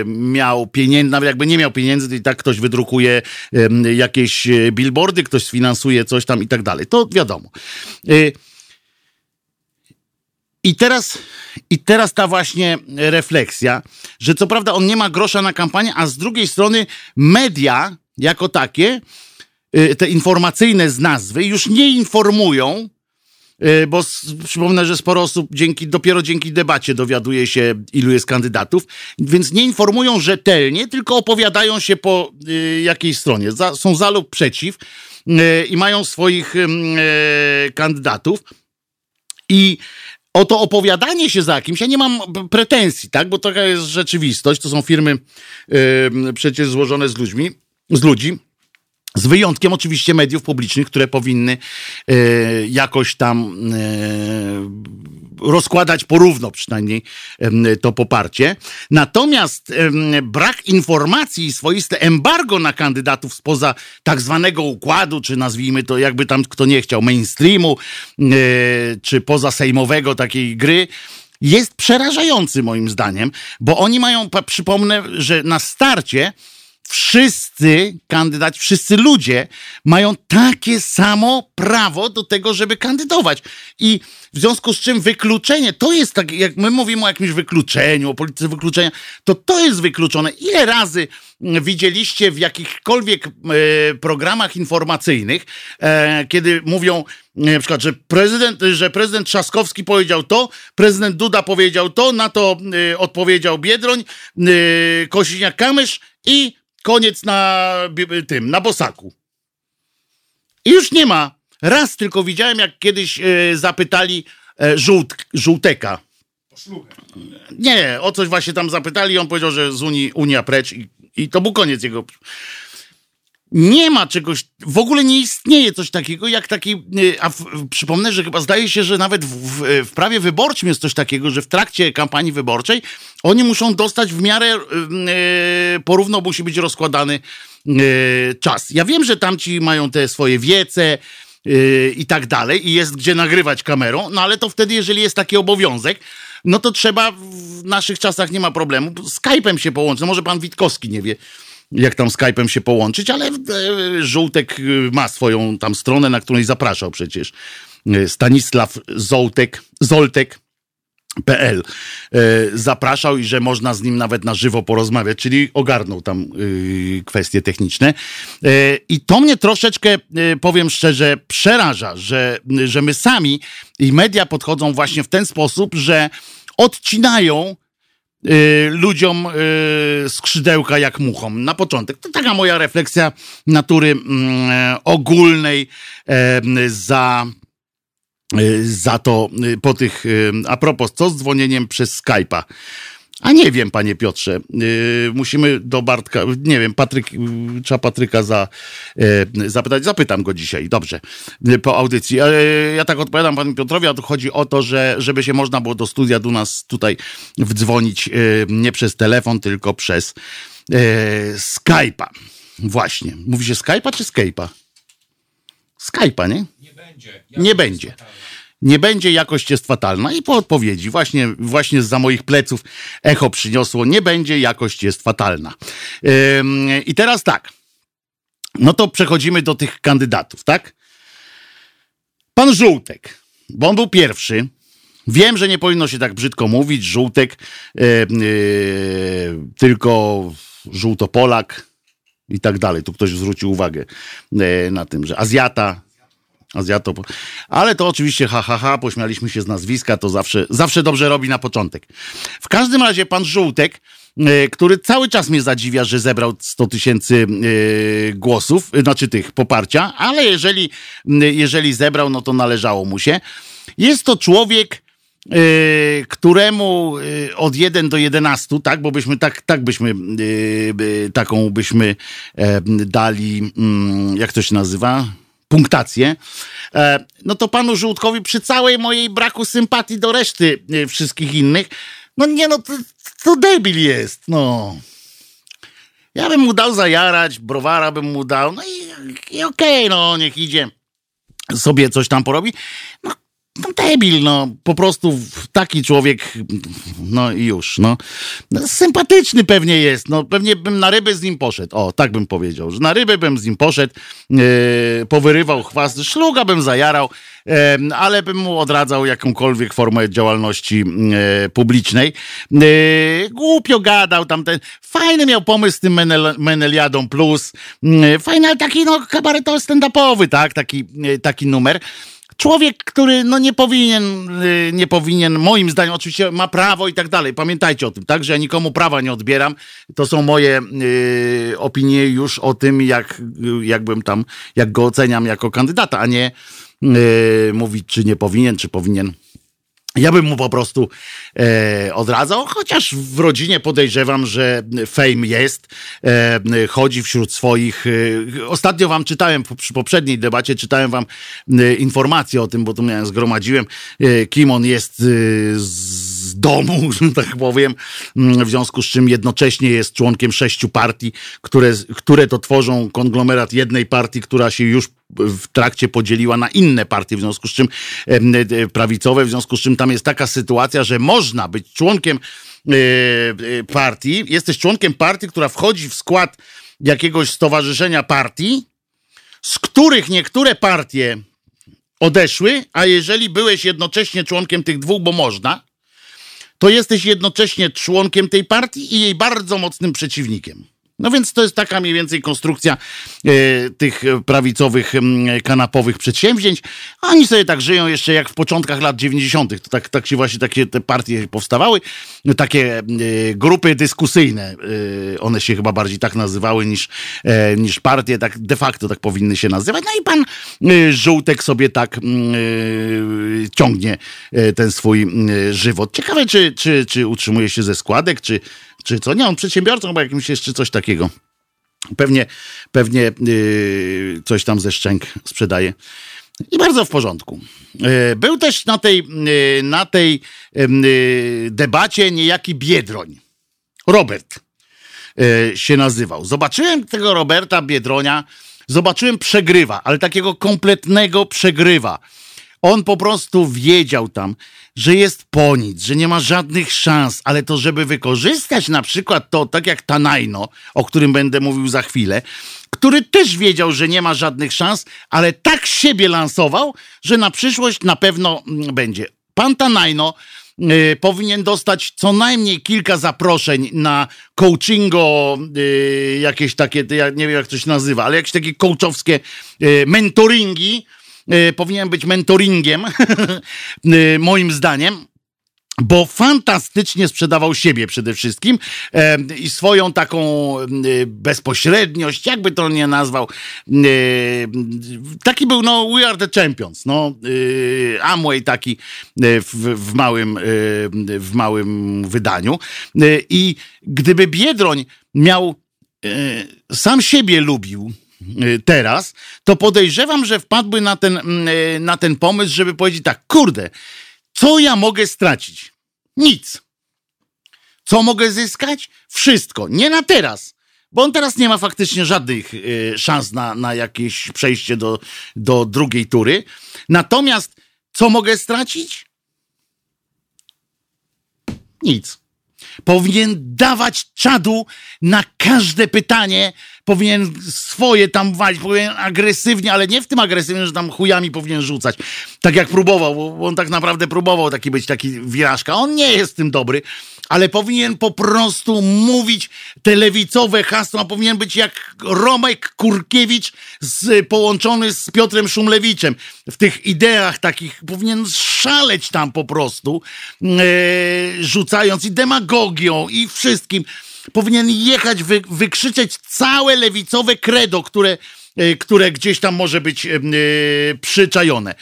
miał pieniędzy, nawet jakby nie miał pieniędzy, to i tak ktoś wydrukuje jakieś billboardy, ktoś sfinansuje coś tam i tak dalej. To wiadomo. I teraz, I teraz ta właśnie refleksja, że co prawda on nie ma grosza na kampanię, a z drugiej strony media jako takie, y, te informacyjne z nazwy, już nie informują, y, bo przypomnę, że sporo osób dzięki, dopiero dzięki debacie dowiaduje się, ilu jest kandydatów, więc nie informują rzetelnie, tylko opowiadają się po y, jakiej stronie. Są za lub przeciw i mają swoich kandydatów. I o to opowiadanie się za kimś, ja nie mam pretensji, tak? Bo taka jest rzeczywistość. To są firmy yy, przecież złożone z ludźmi, z ludzi. Z wyjątkiem oczywiście mediów publicznych, które powinny e, jakoś tam e, rozkładać porówno przynajmniej e, to poparcie. Natomiast brak informacji i swoiste embargo na kandydatów spoza tak zwanego układu, czy nazwijmy to jakby tam kto nie chciał, mainstreamu, czy poza sejmowego takiej gry, jest przerażający moim zdaniem, bo oni mają, przypomnę, że na starcie wszyscy kandydaci, wszyscy ludzie mają takie samo prawo do tego, żeby kandydować. I w związku z czym wykluczenie, to jest tak, jak my mówimy o jakimś wykluczeniu, o polityce wykluczenia, to to jest wykluczone. Ile razy widzieliście w jakichkolwiek e, programach informacyjnych, e, kiedy mówią na przykład, że prezydent, że prezydent Trzaskowski powiedział to, prezydent Duda powiedział to, na to e, odpowiedział Biedroń, e, Kosiniak-Kamysz i Koniec na tym, na bosaku. I już nie ma. Raz tylko widziałem, jak kiedyś e, zapytali e, żółt, żółteka. Nie, o coś właśnie tam zapytali, on powiedział, że z Unii, Unia precz i, i to był koniec jego nie ma czegoś, w ogóle nie istnieje coś takiego jak taki, y, a w, przypomnę, że chyba zdaje się, że nawet w, w, w, prawie wyborczym jest coś takiego, że w trakcie kampanii wyborczej oni muszą dostać w miarę yy, porówno musi być rozkładany yy, czas. Ja wiem, że tamci mają te swoje wiece, i tak dalej, i jest gdzie nagrywać kamerą, no ale to wtedy, jeżeli jest taki obowiązek, no to trzeba, w naszych czasach nie ma problemu, Skype'em się połączyć, no może pan Witkowski nie wie, jak tam Skype'em się połączyć, ale e, Żółtek e, ma swoją tam stronę, na której zapraszał przecież e, Stanisław Zoltek, Zoltek PL zapraszał i że można z nim nawet na żywo porozmawiać, czyli ogarnął tam kwestie techniczne. I to mnie troszeczkę, powiem szczerze, przeraża, że, że my sami i media podchodzą właśnie w ten sposób, że odcinają ludziom skrzydełka jak muchom. Na początek. To taka moja refleksja natury mm, ogólnej za Y, za to y, po tych, y, a propos, co z dzwonieniem przez Skype'a? A nie wiem, panie Piotrze. musimy do Bartka, nie wiem, Patryk, trzeba Patryka za, zapytać. Zapytam go dzisiaj, dobrze, po audycji. ja tak odpowiadam panu Piotrowi, a tu chodzi o to, że żeby się można było do studia do nas tutaj wdzwonić nie przez telefon, tylko przez Skype'a. Właśnie. Mówi się Skype'a czy Skype'a? Skype'a, nie? Nie będzie. Nie będzie nie będzie, jakość jest fatalna. I po odpowiedzi, właśnie, właśnie za moich pleców echo przyniosło, nie będzie, jakość jest fatalna. Yy, I teraz tak, no to przechodzimy do tych kandydatów, tak? Pan Żółtek, bo on był pierwszy. Wiem, że nie powinno się tak brzydko mówić, Żółtek, yy, yy, tylko Żółtopolak i tak dalej. Tu ktoś zwrócił uwagę e, na tym, że Azjata, Azjato. Ale to oczywiście ha, ha, ha, pośmialiśmy się z nazwiska, to zawsze, zawsze dobrze robi na początek. W każdym razie pan Żółtek, e, który cały czas mnie zadziwia, że zebrał 100 tysięcy e, głosów, e, znaczy tych poparcia, ale jeżeli, jeżeli zebrał, no to należało mu się. Jest to człowiek, któremu od 1 do 11, tak, bo byśmy tak, tak byśmy taką byśmy dali, mm, jak to się nazywa? Punktację, e, no to panu Żółtkowi przy całej mojej braku sympatii do reszty e, wszystkich innych, no nie no, to, to debil jest, no. Ja bym mu dał zajarać, browara bym mu dał, no i, i okej, okay, no niech idzie sobie coś tam porobi. No no debil, no, po prostu taki człowiek, no i już, no. Sympatyczny pewnie jest, no, pewnie bym na ryby z nim poszedł, o, tak bym powiedział, że na ryby bym z nim poszedł, yy, powyrywał chwast, szluga bym zajarał, yy, ale bym mu odradzał jakąkolwiek formę działalności yy, publicznej. Głupio gadał tamten, fajny miał pomysł z tym Menel, Meneliadą Plus, fajny, ale taki, no, kabaretowy, stand-upowy, tak, taki, taki numer człowiek, który no nie powinien, y, nie powinien, moim zdaniem, oczywiście ma prawo i tak dalej. Pamiętajcie o tym, tak, że ja nikomu prawa nie odbieram. To są moje y, opinie już o tym, jak, jakbym tam, jak go oceniam jako kandydata, a nie y, mówić, czy nie powinien, czy powinien. Ja bym mu po prostu e, odradzał, chociaż w rodzinie podejrzewam, że fame jest, e, chodzi wśród swoich. E, ostatnio wam czytałem, przy poprzedniej debacie czytałem wam e, informacje o tym, bo tu miałem, zgromadziłem, e, kim on jest e, z domu, że tak powiem, w związku z czym jednocześnie jest członkiem sześciu partii, które, które to tworzą konglomerat jednej partii, która się już w trakcie podzieliła na inne partie, w związku z czym e, prawicowe, w związku z czym tam jest taka sytuacja, że można być członkiem e, e, partii, jesteś członkiem partii, która wchodzi w skład jakiegoś stowarzyszenia partii, z których niektóre partie odeszły, a jeżeli byłeś jednocześnie członkiem tych dwóch, bo można, to jesteś jednocześnie członkiem tej partii i jej bardzo mocnym przeciwnikiem. No więc to jest taka mniej więcej konstrukcja e, tych prawicowych kanapowych przedsięwzięć. Oni sobie tak żyją jeszcze jak w początkach lat 90. To tak, tak się właśnie takie te partie powstawały, takie e, grupy dyskusyjne. E, one się chyba bardziej tak nazywały niż, niż partie, tak de facto tak powinny się nazywać. No i pan Żółtek sobie tak e, ciągnie ten swój żywot. Ciekawe, czy, czy, czy utrzymuje się ze składek, czy czy co? Nie, on przedsiębiorcą chyba jakimś jeszcze coś takiego. Pewnie, pewnie yy, coś tam ze szczęk sprzedaje. I bardzo w porządku. Yy, był też na tej, yy, na tej yy, debacie niejaki Biedroń. Robert się nazywał. Zobaczyłem tego Roberta Biedronia, zobaczyłem przegrywa, ale takiego kompletnego przegrywa. On po prostu wiedział tam, że jest po nic, że nie ma żadnych szans, ale to, żeby wykorzystać na przykład to, tak jak Tanajno, o którym będę mówił za chwilę, który też wiedział, że nie ma żadnych szans, ale tak siebie lansował, że na przyszłość na pewno mm, będzie. Pan Tanajno y, powinien dostać co najmniej kilka zaproszeń na coachingo, y, jakieś takie, ja nie wiem jak to się nazywa, ale jakieś takie coachowskie y, mentoringi. Y, powinien być mentoringiem, y, moim zdaniem bo fantastycznie sprzedawał siebie przede wszystkim e, i swoją taką e, bezpośredniość, jakby to nie nazwał. E, taki był, no, We Are the Champions, no, Amway taki w, w, małym, w małym wydaniu. I gdyby Biedroń miał sam siebie lubił, teraz, to podejrzewam, że wpadłby na ten, na ten pomysł, żeby powiedzieć tak, kurde, co ja mogę stracić? Nic. Co mogę zyskać? Wszystko. Nie na teraz. Bo on teraz nie ma faktycznie żadnych y, szans na, na jakieś przejście do, do drugiej tury. Natomiast co mogę stracić? Nic. Powinien dawać czadu na każde pytanie, powinien swoje tam walić, powinien agresywnie, ale nie w tym agresywnie, że tam chujami powinien rzucać. Tak jak próbował, bo on tak naprawdę próbował taki być taki wirażka. On nie jest tym dobry, ale powinien po prostu mówić te lewicowe hasła, powinien być jak Romek Kurkiewicz z, połączony z Piotrem Szumlewiczem. W tych ideach takich powinien szaleć tam po prostu, e, rzucając i demagogią i wszystkim powinien jechać, wy, wykrzyczeć całe lewicowe credo, które, e, które gdzieś tam może być yy, przyczajone.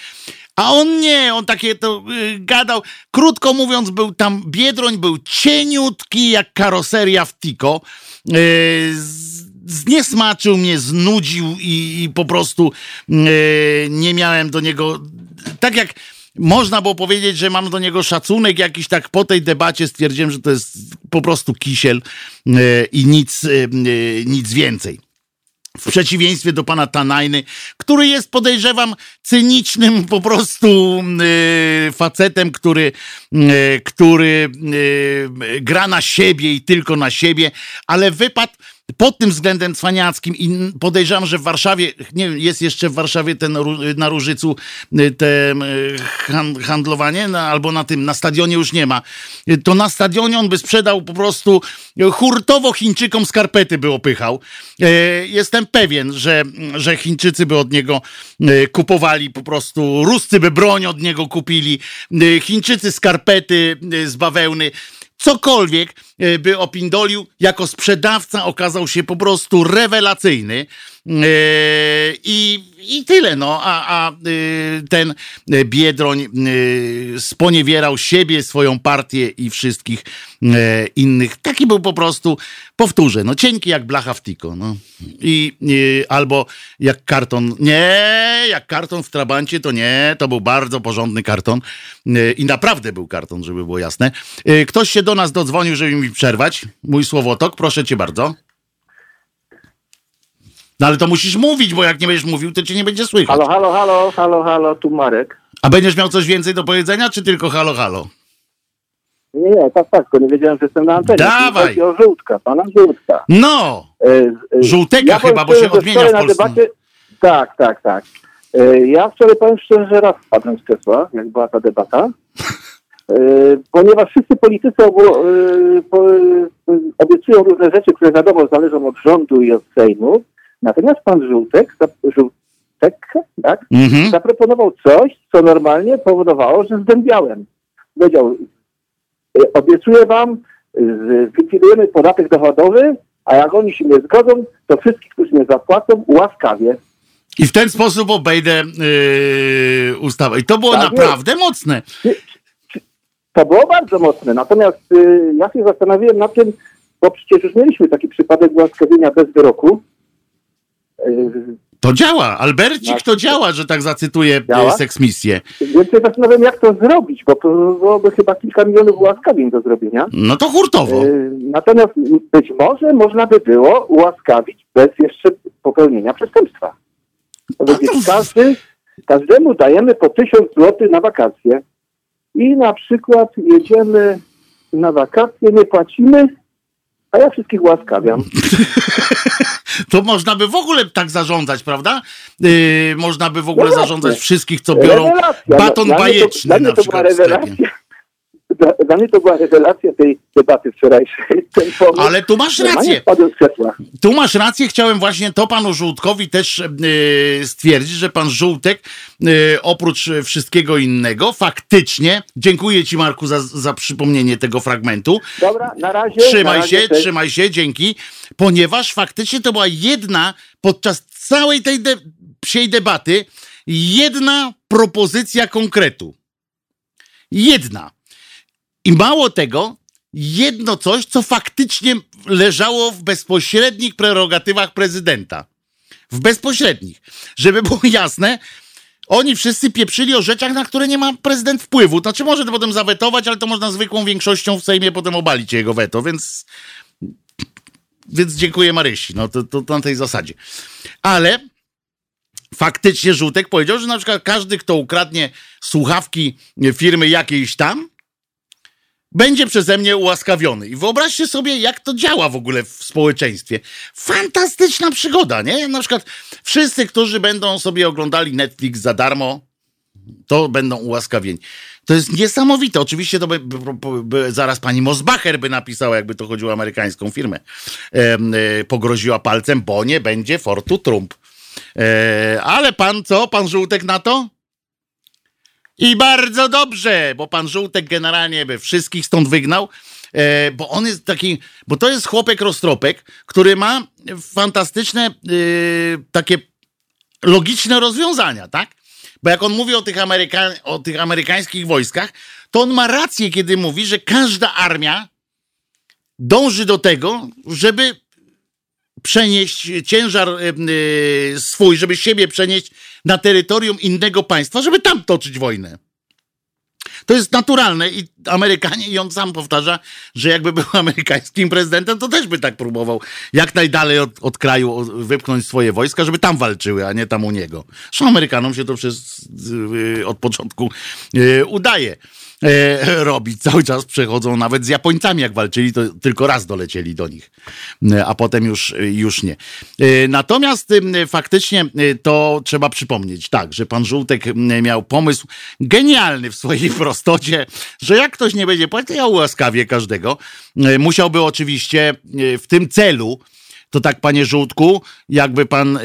A on nie, on takie to yy, gadał. Krótko mówiąc, był tam Biedroń, był cieniutki jak karoseria w Tiko. Yy, zniesmaczył mnie, znudził i, i po prostu nie miałem do niego. Tak jak można było powiedzieć, że mam do niego szacunek jakiś tak po tej debacie stwierdziłem, że to jest po prostu kisiel e, i nic, e, nic więcej. W przeciwieństwie do pana Tanajny, który jest, podejrzewam, cynicznym po prostu e, facetem, który, który gra na siebie i tylko na siebie, ale wypadł pod tym względem cwaniackim i podejrzewam, że w Warszawie, nie wiem, jest jeszcze w Warszawie ten na Różycu y, te y, handlowanie, albo na tym, na stadionie już nie ma. Y, to na stadionie on by sprzedał po prostu hurtowo Chińczykom skarpety by opychał. Jestem pewien, że, że Chińczycy by od niego kupowali po prostu, Ruscy by broń od niego kupili, Chińczycy skarpety z bawełny cokolwiek by opindolił, jako sprzedawca okazał się po prostu rewelacyjny. E, I, I tyle, no. A, a e, ten Biedroń sponiewierał siebie, swoją partię i wszystkich innych. Taki był po prostu, powtórzę, no cienki jak blacha w tiko, no. I, i albo jak karton, nie, jak karton w Trabancie, to nie, to był bardzo porządny karton i naprawdę był karton, żeby było jasne. Ktoś się do nas dodzwonił, żeby mi przerwać. Mój słowotok, proszę cię bardzo. No ale to musisz mówić, bo jak nie będziesz mówił, to cię nie będzie słychać. Halo, halo, halo, halo, halo, tu Marek. A będziesz miał coś więcej do powiedzenia, czy tylko halo, halo? Nie, nie, tak, tak, tylko nie wiedziałem, że jestem na antenie. Dawaj! Chodzi o żółtka, pana żółtka. No! E, e, Żółteka ja chyba, bo się odmienia w Polsce. Debacie... Tak, tak, tak. E, ja wczoraj powiem szczerze, że raz wpadłem z krzesła, jak była ta debata. E, ponieważ wszyscy politycy obu, e, obiecują różne rzeczy, które wiadomo zależą od rządu i od Sejmu. Natomiast pan Żółtek, Żółtek tak, mhm. zaproponował coś, co normalnie powodowało, że zdębiałem. Powiedział, obiecuję wam, zlikwidujemy podatek dochodowy, a jak oni się nie zgodzą, to wszystkich, którzy nie zapłacą, łaskawie. I w ten sposób obejdę yy, ustawę. I to było tak naprawdę jest. mocne. To było bardzo mocne. Natomiast y, ja się zastanawiałem nad tym, bo przecież już mieliśmy taki przypadek ułaskawienia bez wyroku. Y, to działa. Albercik to działa, że tak zacytuję y, działa? seksmisję. Więc się zastanawiam, jak to zrobić, bo to byłoby chyba kilka milionów ułaskawień do zrobienia. No to hurtowo. Y, natomiast być może można by było ułaskawić bez jeszcze popełnienia przestępstwa. Powiedzieć, każdy, każdemu dajemy po tysiąc złotych na wakacje i na przykład jedziemy na wakacje, nie płacimy, a ja wszystkich łaskawiam. to można by w ogóle tak zarządzać, prawda? Yy, można by w ogóle no zarządzać wszystkich, co biorą baton no, bajeczny to, na przykład sklepie. dla mnie to była rewelacja tej debaty wczorajszej. Pomysł, Ale tu masz rację. Tu masz rację. Chciałem właśnie to panu Żółtkowi też yy, stwierdzić, że pan Żółtek yy, oprócz wszystkiego innego faktycznie, dziękuję ci Marku za, za przypomnienie tego fragmentu. Dobra, na razie. Trzymaj na razie, się, trzymaj się, dzięki. Ponieważ faktycznie to była jedna podczas całej tej de psiej debaty jedna propozycja konkretu. Jedna. I mało tego, jedno coś, co faktycznie leżało w bezpośrednich prerogatywach prezydenta. W bezpośrednich. Żeby było jasne, oni wszyscy pieprzyli o rzeczach, na które nie ma prezydent wpływu. Znaczy może to potem zawetować, ale to można zwykłą większością w Sejmie potem obalić jego weto, więc więc dziękuję Marysi. No to, to, to na tej zasadzie. Ale faktycznie Żółtek powiedział, że na przykład każdy, kto ukradnie słuchawki firmy jakiejś tam, będzie przeze mnie ułaskawiony. I wyobraźcie sobie, jak to działa w ogóle w społeczeństwie. Fantastyczna przygoda, nie? Na przykład wszyscy, którzy będą sobie oglądali Netflix za darmo, to będą ułaskawieni. To jest niesamowite. Oczywiście to by, by, by, zaraz pani Mosbacher by napisała, jakby to chodziło o amerykańską firmę. E, e, pogroziła palcem, bo nie będzie Fortu Trump. E, ale pan co? Pan Żółtek na to? I bardzo dobrze, bo pan Żółtek generalnie by wszystkich stąd wygnał, e, bo on jest taki, bo to jest chłopek roztropek, który ma fantastyczne e, takie logiczne rozwiązania, tak? Bo jak on mówi o tych, Ameryka o tych amerykańskich wojskach, to on ma rację, kiedy mówi, że każda armia dąży do tego, żeby przenieść ciężar yy, swój, żeby siebie przenieść na terytorium innego państwa, żeby tam toczyć wojnę. To jest naturalne i Amerykanie, i on sam powtarza, że jakby był amerykańskim prezydentem, to też by tak próbował jak najdalej od, od kraju wypchnąć swoje wojska, żeby tam walczyły, a nie tam u niego. Zresztą Amerykanom się to przez, yy, od początku yy, udaje e, robić. Cały czas przechodzą nawet z Japońcami, jak walczyli, to tylko raz dolecieli do nich, e, a potem już, już nie. E, natomiast e, faktycznie to trzeba przypomnieć, tak, że pan Żółtek miał pomysł genialny w swojej prostocie, że jak ktoś nie będzie płacił, ja ułaskawię każdego. Musiałby oczywiście w tym celu to tak, panie Żółtku, jakby pan y,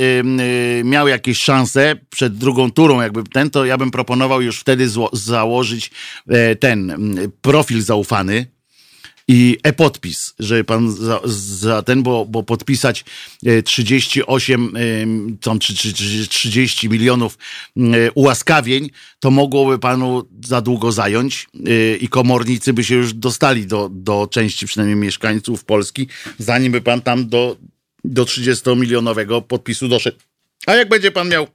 y, miał jakieś szanse przed drugą turą, jakby ten, to ja bym proponował już wtedy założyć y, ten profil zaufany, i e-podpis, żeby pan za, za, ten, bo, bo podpisać 38, tam, czy, czy, czy 30 milionów ułaskawień, to mogłoby panu za długo zająć i komornicy by się już dostali do, do części przynajmniej mieszkańców Polski, zanim by pan tam do, do 30-milionowego podpisu doszedł. A jak będzie pan miał,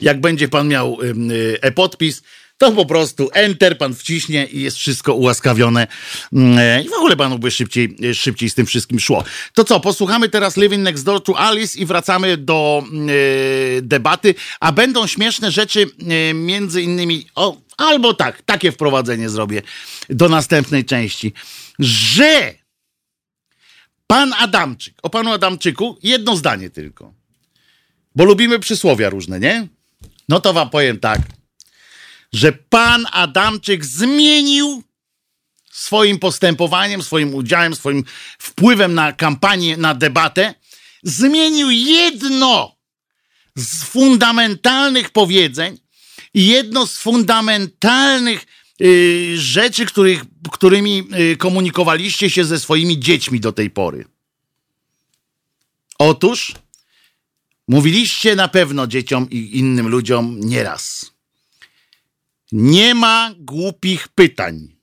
jak będzie pan miał y, e-podpis, to po prostu enter pan wciśnie i jest wszystko ułaskawione mm, i w ogóle panu by szybciej, szybciej z tym wszystkim szło. To co, posłuchamy teraz Living Next Door to Alice i wracamy do yy, debaty, a będą śmieszne rzeczy yy, między innymi, o, albo tak, takie wprowadzenie zrobię do następnej części, że Pan Adamczyk. O panu Adamczyku jedno zdanie tylko. Bo lubimy przysłowia różne, nie? No to wam powiem tak, że pan Adamczyk zmienił swoim postępowaniem, swoim udziałem, swoim wpływem na kampanię, na debatę, zmienił jedno z fundamentalnych powiedzeń i jedno z fundamentalnych rzeczy, których, którymi y, komunikowaliście się ze swoimi dziećmi do tej pory. Otóż mówiliście na pewno dzieciom i innym ludziom nieraz. Nie ma głupich pytań.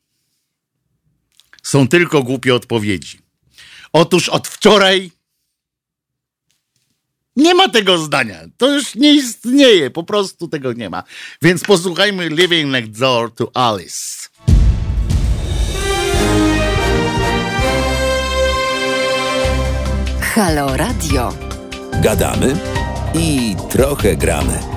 Są tylko głupie odpowiedzi. Otóż od wczoraj nie ma tego zdania. To już nie istnieje. Po prostu tego nie ma. Więc posłuchajmy Living Next Door to Alice. Halo Radio. Gadamy i trochę gramy.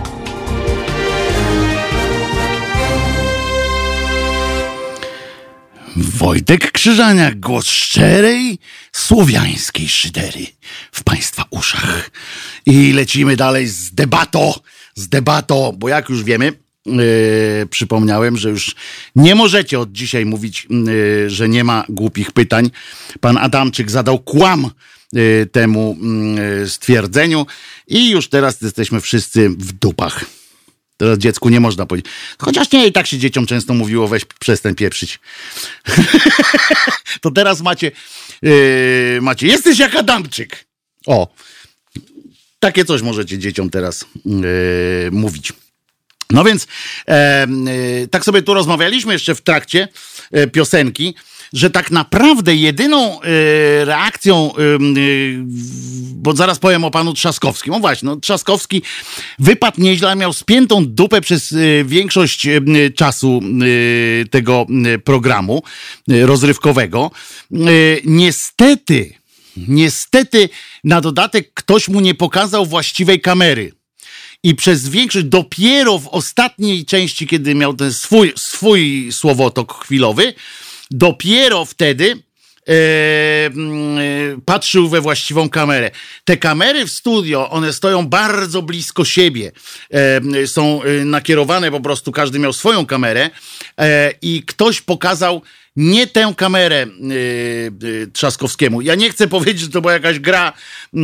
Wojtek Krzyżaniak, głos szczerej, słowiańskiej szydery w Państwa uszach. I lecimy dalej z debatą, z debatą, bo jak już wiemy, przypomniałem, że już nie możecie od dzisiaj mówić, że nie ma głupich pytań. Pan Adamczyk zadał kłam temu stwierdzeniu i już teraz jesteśmy wszyscy w dupach. Teraz dziecku nie można powiedzieć. Chociaż nie, i tak się dzieciom często mówiło, weź przestań pieprzyć. to teraz macie, yy, macie, jesteś jak Adamczyk. O, takie coś możecie dzieciom teraz yy, mówić. No więc e, tak sobie tu rozmawialiśmy jeszcze w trakcie e, piosenki, że tak naprawdę jedyną e, reakcją, e, bo zaraz powiem o panu Trzaskowskim. No właśnie, no, Trzaskowski wypadł nieźle, miał spiętą dupę przez e, większość czasu tego programu rozrywkowego. Niestety, niestety na dodatek ktoś mu nie pokazał właściwej kamery i przez większość, dopiero w ostatniej części, kiedy miał ten swój, swój słowotok chwilowy, dopiero wtedy e, mm, e, patrzył we właściwą kamerę. Te kamery w studio, one stoją bardzo blisko siebie. E, są e, nakierowane po prostu, każdy miał swoją kamerę i ktoś pokazał nie tę kamerę yy, Trzaskowskiemu. Ja nie chcę powiedzieć, że to była jakaś gra yy,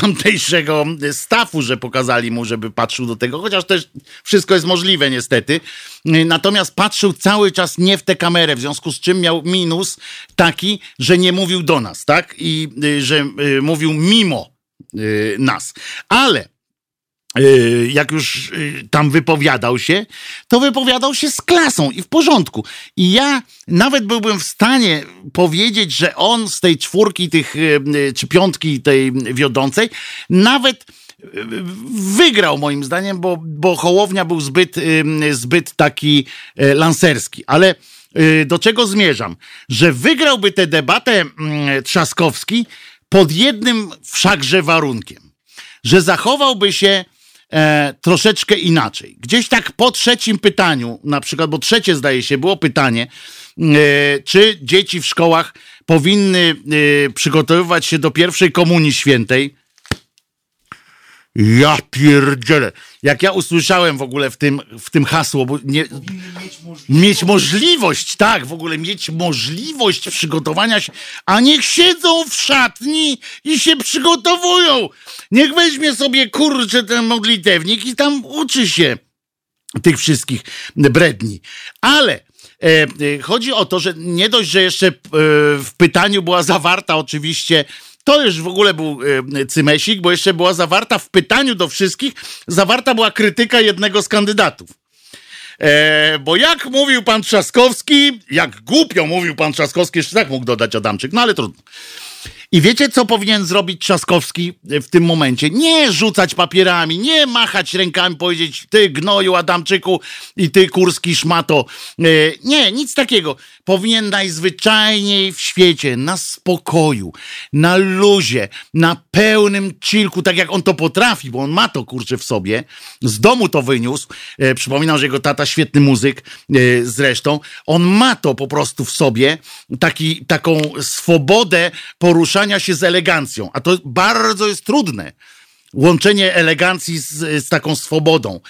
tamtejszego stafu, że pokazali mu, żeby patrzył do tego, chociaż też wszystko jest możliwe niestety. Yy, natomiast patrzył cały czas nie w tę kamerę, w związku z czym miał minus taki, że nie mówił do nas, tak? I że mówił mimo nas. Ale Y, jak już y, tam wypowiadał się, to wypowiadał się z klasą i w porządku. I ja nawet byłbym w stanie powiedzieć, że on z tej czwórki tych, y, czy piątki tej wiodącej, nawet wygrał moim zdaniem, bo, bo Hołownia był zbyt, zbyt taki lancerski. Ale do czego zmierzam? Że wygrałby tę debatę mm, Trzaskowski pod jednym wszakże warunkiem. Że zachowałby się e, troszeczkę inaczej. Gdzieś tak po trzecim pytaniu, na przykład, bo trzecie zdaje się było pytanie, e, czy dzieci w szkołach powinny e, przygotowywać się do pierwszej komunii świętej. Ja pierdzielę. Jak ja usłyszałem w ogóle w tym, w tym hasło, bo nie, mieć, możliwość. mieć możliwość, tak, w ogóle mieć możliwość przygotowania się, a niech siedzą w szatni i się przygotowują. Niech weźmie sobie kurczę ten modlitewnik i tam uczy się tych wszystkich bredni. Ale e, e, chodzi o to, że nie dość, że jeszcze e, w pytaniu była zawarta oczywiście to już w ogóle był e, cymesik, bo jeszcze była zawarta w pytaniu do wszystkich, zawarta była krytyka jednego z kandydatów. E, bo jak mówił pan Trzaskowski, jak głupio mówił pan Trzaskowski, jeszcze tak mógł dodać Adamczyk, no ale trudno. I wiecie, co powinien zrobić Trzaskowski w tym momencie? Nie rzucać papierami, nie machać rękami, powiedzieć ty gnoju Adamczyku i ty kurski szmato. E, nie, nic takiego. Powinien najzwyczajniej w świecie, na spokoju, na luzie, na pełnym chillku, tak jak on to potrafi, bo on ma to kurczę w sobie. Z domu to wyniósł. E, przypominam, że jego tata świetny muzyk e, zresztą. On ma to po prostu w sobie, taki, taką swobodę poruszania się z elegancją, a to bardzo jest trudne. Łączenie elegancji z, z taką swobodą.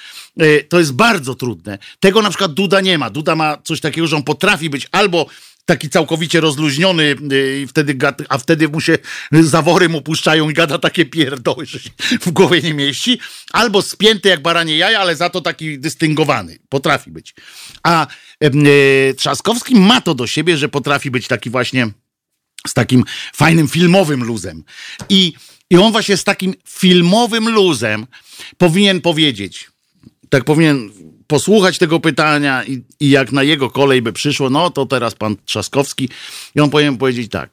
E, to jest bardzo trudne. Tego na przykład Duda nie ma. Duda ma coś takiego, że on potrafi być albo taki całkowicie rozluźniony, e, wtedy, a wtedy mu się zawory mu puszczają i gada takie pierdoły, że się w głowie nie mieści, albo spięty jak baranie jaja, ale za to taki dystyngowany. Potrafi być. A e, Trzaskowski ma to do siebie, że potrafi być taki właśnie z takim fajnym filmowym luzem. I, I on właśnie z takim filmowym luzem powinien powiedzieć, tak powinien posłuchać tego pytania i, i jak na jego kolej by przyszło, no to teraz pan Trzaskowski i on powinien powiedzieć tak.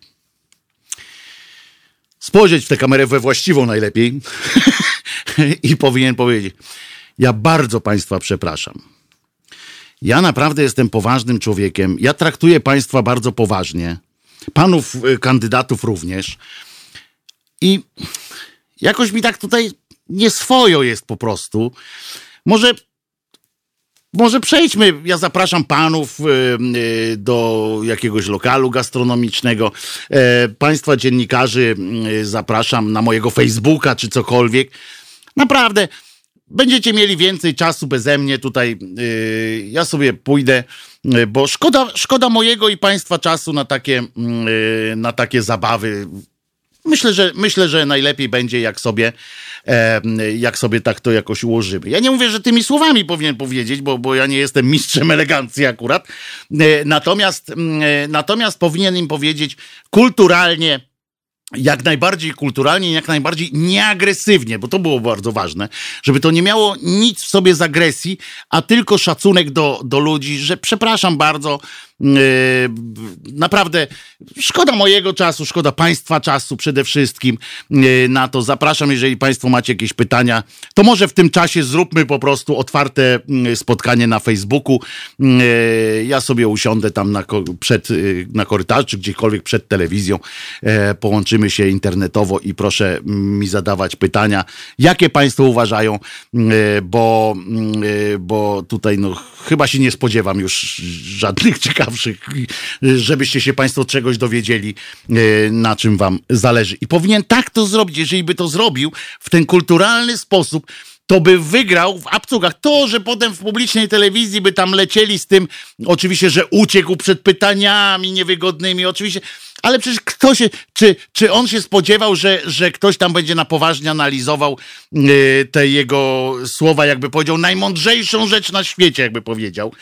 Spojrzeć w tę kamerę we właściwą najlepiej i powinien powiedzieć, ja bardzo państwa przepraszam. Ja naprawdę jestem poważnym człowiekiem. Ja traktuję państwa bardzo poważnie panów y, kandydatów również. I jakoś mi tak tutaj nieswojo jest po prostu. Może, może przejdźmy, ja zapraszam panów y, y, do jakiegoś lokalu gastronomicznego. E, państwa dziennikarzy zapraszam na mojego Facebooka czy cokolwiek. Naprawdę będziecie mieli więcej czasu beze mnie tutaj. Yy, ja sobie pójdę, yy, bo szkoda, szkoda mojego i państwa czasu na takie, yy, na takie zabawy. Myślę, że myślę, że najlepiej będzie, jak sobie, e, jak sobie tak to jakoś ułożymy. Ja nie mówię, że tymi słowami powinien powiedzieć, bo, bo ja nie jestem mistrzem elegancji akurat. E, natomiast, e, natomiast powinien im powiedzieć kulturalnie, jak najbardziej kulturalnie, jak najbardziej nieagresywnie, bo to było bardzo ważne, żeby to nie miało nic w sobie z agresji, a tylko szacunek do, do ludzi, że przepraszam bardzo, naprawdę szkoda mojego czasu, szkoda Państwa czasu przede wszystkim yy, na to. Zapraszam, jeżeli Państwo macie jakieś pytania, to może w tym czasie zróbmy po prostu otwarte yy, spotkanie na Facebooku. Ja sobie usiądę tam na, przed, na korytarzu, czy gdziekolwiek przed telewizją. Połączymy się internetowo i proszę mi zadawać pytania, jakie Państwo uważają, bo, bo tutaj no, chyba się nie spodziewam już żadnych ciekawych ciekawszych, żebyście się Państwo czegoś dowiedzieli, e, na czym Wam zależy. I powinien tak to zrobić, jeżeli by to zrobił w ten kulturalny sposób, to by wygrał w abcugach. To, że potem w publicznej telewizji by tam lecieli z tym, oczywiście, że uciekł przed pytaniami niewygodnymi, oczywiście, ale przecież kto się, czy, czy on się spodziewał, że, że ktoś tam będzie na poważnie analizował yy, te jego słowa, jakby powiedział, najmądrzejszą rzecz na świecie, jakby powiedział.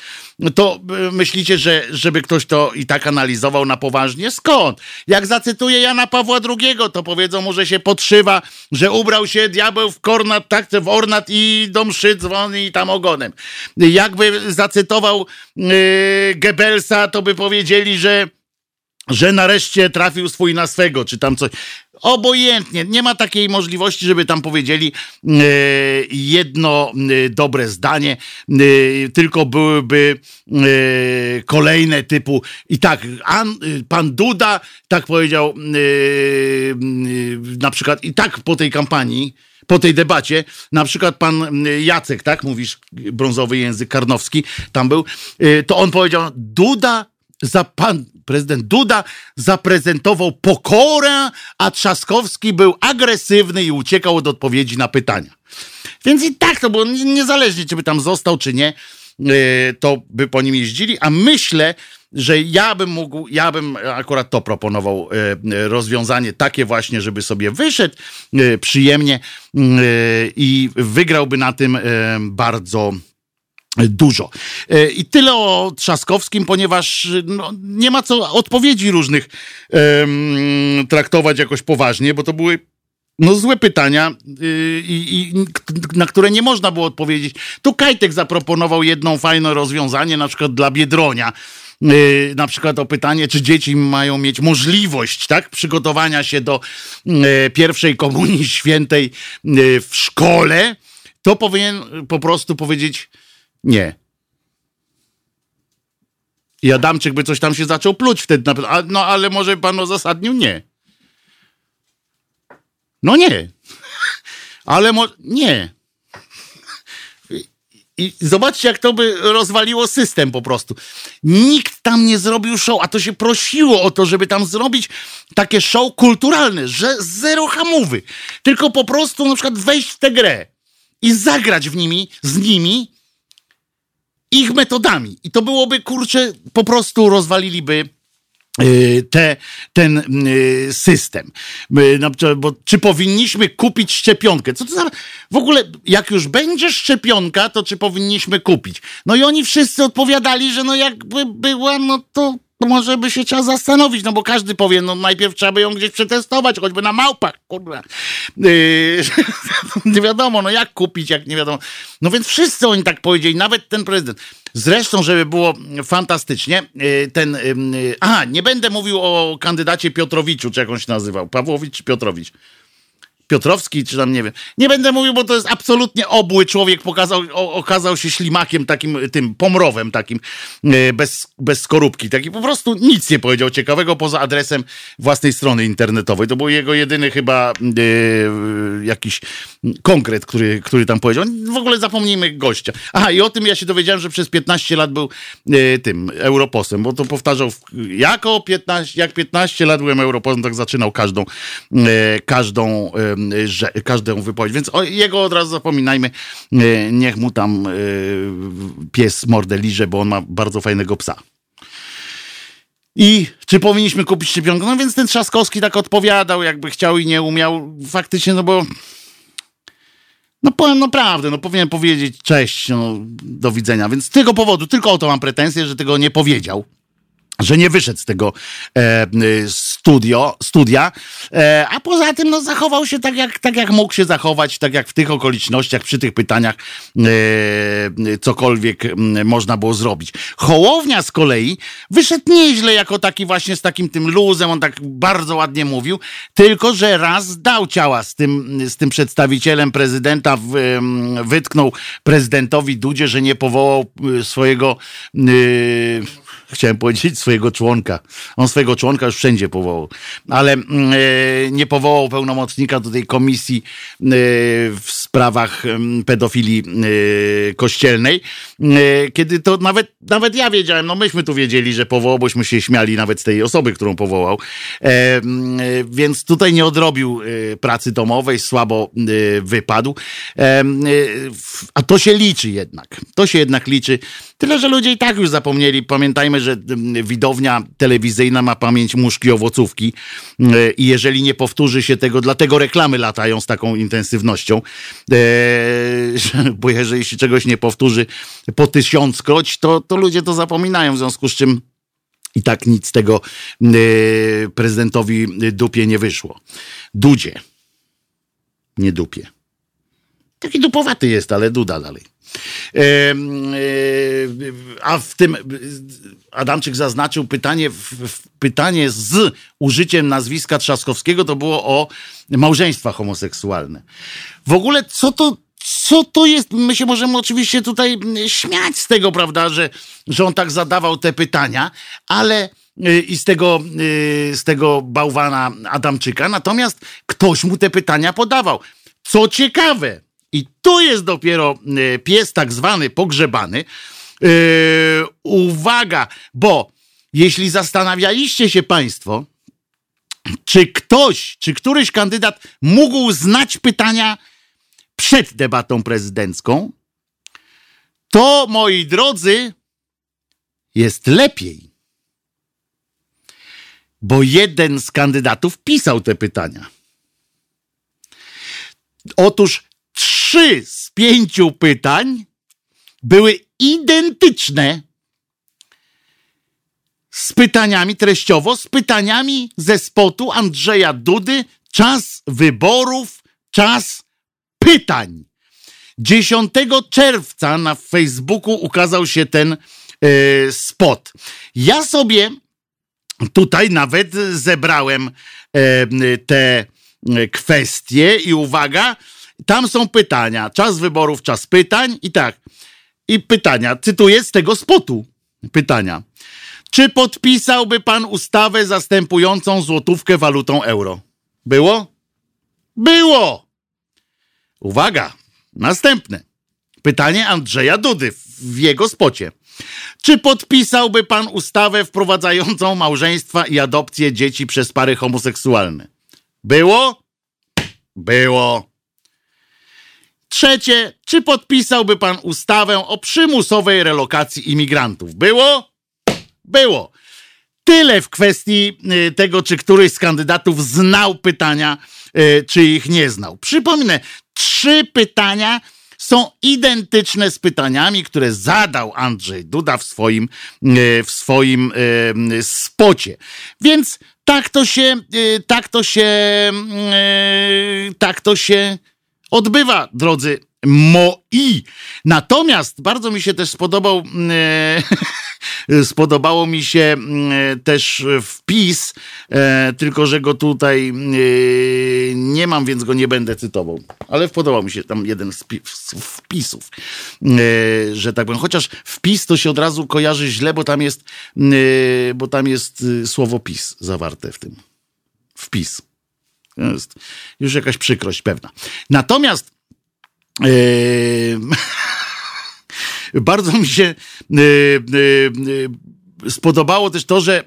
To yy, myślicie, że żeby ktoś to i tak analizował na poważnie? Skąd? Jak zacytuję Jana Pawła II, to powiedzą mu, że się podszywa, że ubrał się diabeł w kornat, tak, w ornat i do mszy dzwoni i tam ogonem. Jakby zacytował yy, to by powiedzieli, że że nareszcie trafił swój na swego, czy tam coś. Obojętnie, nie ma takiej możliwości, żeby tam powiedzieli e, jedno e, dobre zdanie, e, tylko byłyby kolejne typu. I tak, an, pan Duda tak powiedział, na przykład, i tak po tej kampanii, po tej debacie, na przykład pan Jacek, tak mówisz, brązowy język karnowski, tam był, to on powiedział, Duda za pan prezydent Duda zaprezentował pokorę, a Trzaskowski był agresywny i uciekał od odpowiedzi na pytania. Więc i tak to było, niezależnie czy by tam został, czy nie, e, to by po nim jeździli, a myślę, że ja bym mógł, ja bym akurat to proponował e, rozwiązanie takie właśnie, żeby sobie wyszedł e, przyjemnie i wygrałby na tym bardzo dużo. E, I tyle o Trzaskowskim, ponieważ no, nie ma co odpowiedzi różnych um, traktować jakoś poważnie, bo to były no złe pytania, yy, i, na które nie można było odpowiedzieć. Tu Kajtek zaproponował jedno fajne rozwiązanie, na przykład dla Biedronia. Na przykład o pytanie, czy dzieci mają mieć możliwość tak, przygotowania się do pierwszej komunii świętej w szkole, to powinien po prostu powiedzieć, nie. I Adamczyk by coś tam się zaczął pluć wtedy. Na, no ale może pan uzasadnił? Nie. No nie. ale może... Nie. I zobaczcie, jak to by rozwaliło system po prostu. Nikt tam nie zrobił show, a to się prosiło o to, żeby tam zrobić takie show kulturalne, że zero hamowy. Tylko po prostu na przykład wejść w tę grę i zagrać w nimi, z nimi ich metodami. I to byłoby, kurczę, po prostu rozwaliliby y, te, ten y, system. Bo czy powinniśmy kupić szczepionkę? Co to za... W ogóle, jak już będzie szczepionka, to czy powinniśmy kupić? No i oni wszyscy odpowiadali, że no jakby była, no to może by się trzeba zastanowić, no bo każdy powie, no najpierw trzeba by ją gdzieś przetestować, choćby na małpach, kurwa. Yy, nie wiadomo, no jak kupić, jak nie wiadomo. No więc wszyscy oni tak powiedzieli, nawet ten prezydent. Zresztą, żeby było fantastycznie, yy, ten, yy, aha, nie będę mówił o kandydacie Piotrowiczu, czy jak on się nazywał, Pawłowicz czy Piotrowicz. Piotrowski, czy tam nie wiem. Nie będę mówił, bo to jest absolutnie obły człowiek, pokazał, o, okazał się ślimakiem takim, tym pomrowem takim, e, bez, bez skorupki. Taki po prostu nic nie powiedział ciekawego poza adresem własnej strony internetowej. To był jego jedyny chyba e, jakiś konkret, który, który tam powiedział. W ogóle zapomnijmy gościa. Aha, i o tym ja się dowiedziałem, że przez 15 lat był e, tym europosem, bo to powtarzał jako 15, jak 15 lat byłem europosem, tak zaczynał każdą, e, każdą że, każdą wypowiedź. Więc o, jego od razu zapominajmy, niech mu tam pies mordę liże, bo on ma bardzo fajnego psa. I czy powinniśmy kupić szczepionkę? No więc ten Trzaskowski tak odpowiadał, jakby chciał i nie umiał. Faktycznie, no bo no powiem naprawdę, no powinien powiedzieć cześć, no, do widzenia. Więc z tego powodu, tylko o to mam pretensję, że tego nie powiedział że nie wyszedł z tego e, studio, studia, e, a poza tym no, zachował się tak jak, tak, jak mógł się zachować, tak jak w tych okolicznościach, przy tych pytaniach e, cokolwiek można było zrobić. Hołownia z kolei wyszedł nieźle jako taki właśnie z takim tym luzem, on tak bardzo ładnie mówił, tylko że raz dał ciała z tym, z tym przedstawicielem prezydenta, w, wytknął prezydentowi Dudzie, że nie powołał swojego chciałem powiedzieć swojego członka. On swojego członka już wszędzie powołał, ale mm, e, nie powołał pełnomocnika do tej komisji e, w sprawach pedofilii e, kościelnej, kiedy to nawet, nawet ja wiedziałem, no myśmy tu wiedzieli, że powołał, bośmy się śmiali nawet z tej osoby, którą powołał. Więc tutaj nie odrobił pracy domowej, słabo wypadł. A to się liczy jednak. To się jednak liczy. Tyle, że ludzie i tak już zapomnieli. Pamiętajmy, że widownia telewizyjna ma pamięć muszki owocówki i jeżeli nie powtórzy się tego, dlatego reklamy latają z taką intensywnością, e, bo jeżeli się czegoś nie powtórzy po tysiąckroć, to, to ludzie to zapominają, w związku z czym i tak nic z tego e, prezydentowi dupie nie wyszło. Dudzie, nie dupie. Taki dupowaty jest, ale duda dalej. E, a w tym Adamczyk zaznaczył pytanie, pytanie z użyciem nazwiska Trzaskowskiego to było o małżeństwa homoseksualne. W ogóle co to, co to jest? My się możemy oczywiście tutaj śmiać z tego, prawda, że, że on tak zadawał te pytania, ale y, i z tego, y, z tego bałwana Adamczyka, natomiast ktoś mu te pytania podawał. Co ciekawe, i tu jest dopiero e, pies tak zwany pogrzebany. Yy, uwaga, bo jeśli zastanawialiście się Państwo, czy ktoś, czy któryś kandydat mógł znać pytania przed debatą prezydencką, to moi drodzy, jest lepiej. Bo jeden z kandydatów pisał te pytania. Otóż trzy z pięciu pytań były identyczne z pytaniami treściowo, z pytaniami ze spotu Andrzeja Dudy, czas wyborów, czas pytań. 10 czerwca na Facebooku ukazał się ten y, spot. Ja sobie tutaj nawet zebrałem y, te kwestie i uwaga, tam są pytania. Czas wyborów, czas pytań i tak. I pytania, cytuję z tego spotu. Pytania. Czy podpisałby pan ustawę zastępującą złotówkę walutą euro? Było? Było! Uwaga, następne. Pytanie Andrzeja Dudy w jego spocie. Czy podpisałby pan ustawę wprowadzającą małżeństwa i adopcję dzieci przez pary homoseksualne? Było? Było. Trzecie, czy podpisałby pan ustawę o przymusowej relokacji imigrantów? Było? Było. Tyle w kwestii y, tego, czy któryś z kandydatów znał pytania, y, czy ich nie znał. Przypomnę, trzy pytania są identyczne z pytaniami, które zadał Andrzej Duda w swoim, y, w swoim spocie. Więc tak to się, tak to się, tak to się odbywa, drodzy moi. Natomiast bardzo mi się też spodobał, e, spodobało mi się e, też wpis, e, tylko że go tutaj e, nie mam, więc go nie będę cytował. Ale podobał mi się tam jeden z wpisów, e, że tak powiem. Chociaż wpis to się od razu kojarzy źle, bo tam jest, e, bo tam jest słowo pis zawarte w tym. Wpis. Jest już jakaś przykrość pewna. Natomiast yy, bardzo mi się yy, yy, spodobało też to, że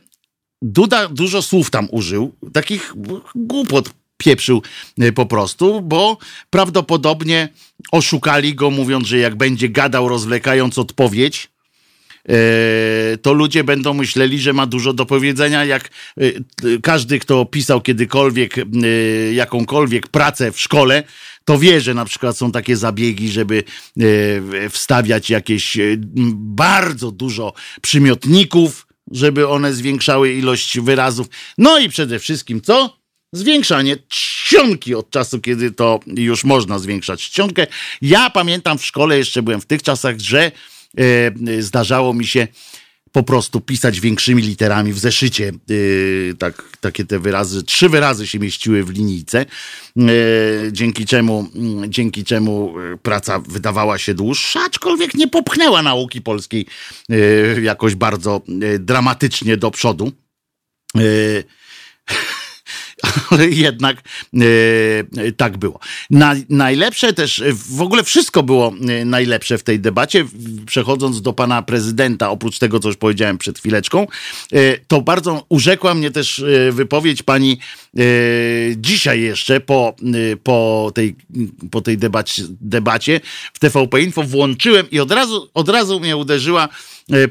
Duda dużo słów tam użył, takich głupot pieprzył po prostu, bo prawdopodobnie oszukali go, mówiąc, że jak będzie gadał, rozwlekając odpowiedź, to ludzie będą myśleli, że ma dużo do powiedzenia, jak e, każdy, kto pisał kiedykolwiek e, jakąkolwiek pracę w szkole, to wie, że na przykład są takie zabiegi, żeby wstawiać jakieś bardzo dużo przymiotników, żeby one zwiększały ilość wyrazów. No i przede wszystkim co? Zwiększanie czcionki od czasu, kiedy to już można zwiększać czcionkę. Ja pamiętam w szkole, jeszcze byłem w tych czasach, że E, zdarzało mi się po prostu pisać większymi literami w zeszycie. E, tak, takie te wyrazy, trzy wyrazy się mieściły w linijce, e, dzięki czemu, dzięki czemu praca wydawała się dłuższa, aczkolwiek nie popchnęła nauki polskiej jakoś bardzo dramatycznie do przodu ale jednak e, tak było. Na, najlepsze też, w ogóle wszystko było e, najlepsze w tej debacie. Przechodząc do pana prezydenta, oprócz tego, co już powiedziałem przed chwileczką, e, to bardzo urzekła mnie też wypowiedź pani e, dzisiaj jeszcze po, po tej, po tej debacie, debacie w TVP Info. Włączyłem i od razu, od razu mnie uderzyła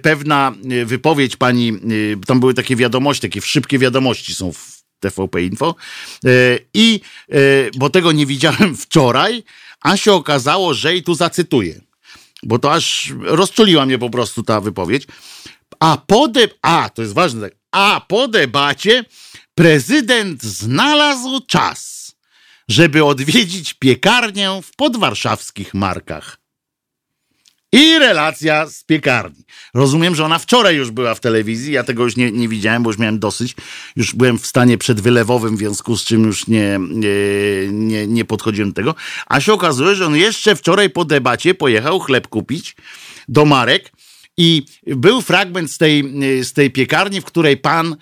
pewna wypowiedź pani, tam były takie wiadomości, takie szybkie wiadomości są w TVP Info. E, I e, bo tego nie widziałem wczoraj, a się okazało, że i tu zacytuję, bo to aż rozczuliła mnie po prostu ta wypowiedź. A po a to jest ważne, a po debacie prezydent znalazł czas, żeby odwiedzić piekarnię w podwarszawskich markach i relacja z piekarni. Rozumiem, że ona wczoraj już była w telewizji, ja tego już nie, nie widziałem, bo już miałem dosyć. Już byłem w stanie przedwylewowym, w związku z czym już nie, nie, nie, podchodziłem do tego. A się okazuje, że on jeszcze wczoraj po debacie pojechał chleb kupić do Marek i był fragment z tej, z tej piekarni, w której pan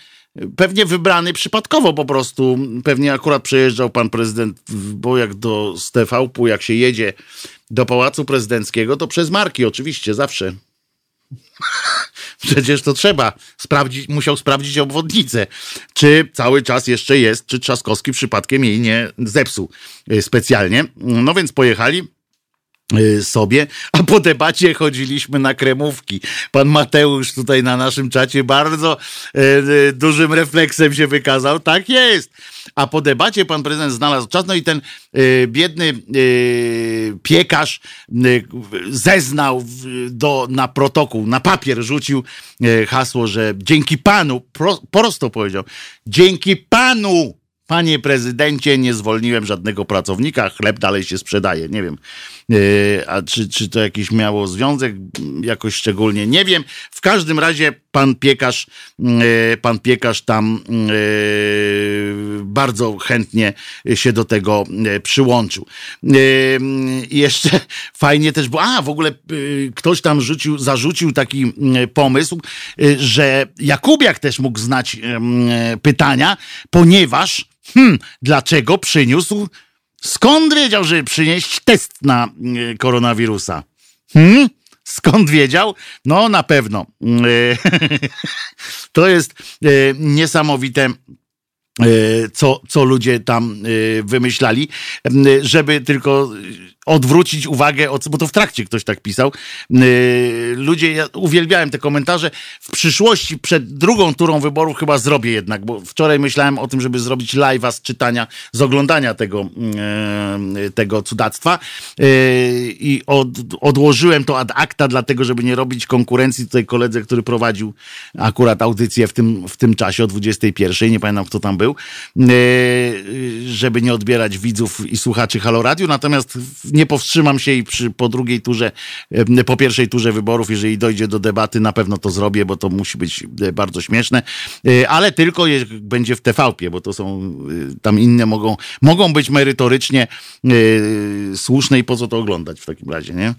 pewnie wybrany przypadkowo po prostu, pewnie akurat przejeżdżał pan prezydent, bo jak do Stefałpu, jak się jedzie do Pałacu Prezydenckiego, to przez marki oczywiście, zawsze. Przecież to trzeba sprawdzić, musiał sprawdzić obwodnicę, czy cały czas jeszcze jest, czy Trzaskowski przypadkiem jej nie zepsuł e, specjalnie. No więc pojechali Y, sobie, a po debacie chodziliśmy na kremówki. Pan Mateusz tutaj na naszym czacie bardzo e, dużym refleksem się wykazał. Tak jest. A po debacie pan prezydent znalazł czas, no i ten e, biedny piekarz zeznał do, na protokół, na papier rzucił hasło, że dzięki panu, pro, prosto powiedział, dzięki panu Panie prezydencie, nie zwolniłem żadnego pracownika, chleb dalej się sprzedaje. Nie wiem, a czy, czy to jakiś miało związek jakoś szczególnie, nie wiem. W każdym razie pan piekarz, e, pan piekarz tam e, bardzo chętnie się do tego przyłączył. I jeszcze fajnie też było, a w ogóle ktoś tam rzucił, zarzucił taki pomysł, że Jakubiak też mógł znać pytania, ponieważ Hmm, dlaczego przyniósł? Skąd wiedział, żeby przynieść test na e, koronawirusa? Hmm? Skąd wiedział? No na pewno. to jest e, niesamowite co, co ludzie tam wymyślali, żeby tylko odwrócić uwagę, od, bo to w trakcie ktoś tak pisał. Yy, ludzie, ja uwielbiałem te komentarze. W przyszłości, przed drugą turą wyborów chyba zrobię jednak, bo wczoraj myślałem o tym, żeby zrobić live'a z czytania, z oglądania tego, yy, tego cudactwa yy, i od, odłożyłem to ad acta, dlatego, żeby nie robić konkurencji tutaj koledze, który prowadził akurat audycję w tym, w tym czasie o 21, nie pamiętam kto tam był, żeby nie odbierać widzów i słuchaczy Halo Radio, natomiast nie powstrzymam się i przy, po drugiej turze, po pierwszej turze wyborów, jeżeli dojdzie do debaty, na pewno to zrobię, bo to musi być e, bardzo śmieszne, e, ale tylko będzie w TVP, bo to są e, tam inne mogą, mogą być merytorycznie słuszne i po co to oglądać w takim razie, nie?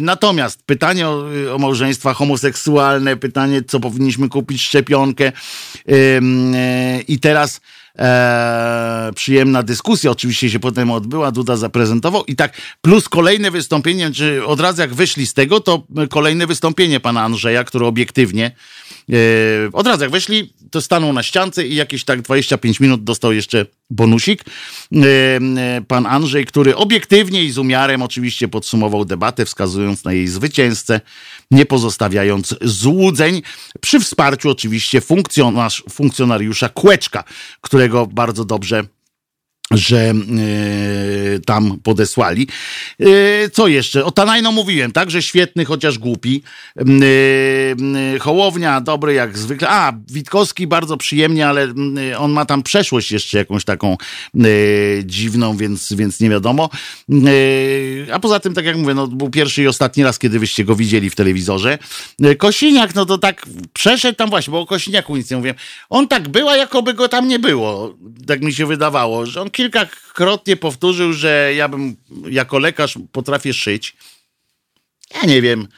Natomiast pytanie o, o małżeństwa homoseksualne, pytanie, co powinniśmy kupić szczepionkę i teraz e, przyjemna dyskusja oczywiście się potem odbyła, Duda zaprezentował. I tak plus kolejne wystąpienie, czy od razu jak wyszli z tego, to kolejne wystąpienie pana Andrzeja, który obiektywnie e, od razu jak wyszli, to stanął na ściance i jakieś tak 25 minut dostał jeszcze bonusik. Pan Andrzej, który obiektywnie i z umiarem oczywiście podsumował debatę, wskazując na jej zwycięzcę, nie pozostawiając złudzeń, przy wsparciu oczywiście funkcjonariusza Kłeczka, którego bardzo dobrze że y, tam podesłali. Y, co jeszcze? O Tanajno mówiłem, tak, że świetny, chociaż głupi. Y, Hołownia, dobry jak zwykle. A, Witkowski bardzo przyjemnie, ale on ma tam przeszłość jeszcze jakąś taką dziwną, więc, więc nie wiadomo. a poza tym, tak jak mówię, no, był pierwszy i ostatni raz, kiedy wyście go widzieli w telewizorze. Kosiniak, no to tak przeszedł tam właśnie, bo o Kosiniaku nic nie mówiłem. On tak była, jakoby go tam nie było. Tak mi się wydawało, że on kilkakrotnie powtórzył, że ja bym jako lekarz potrafię szyć. Ja nie wiem,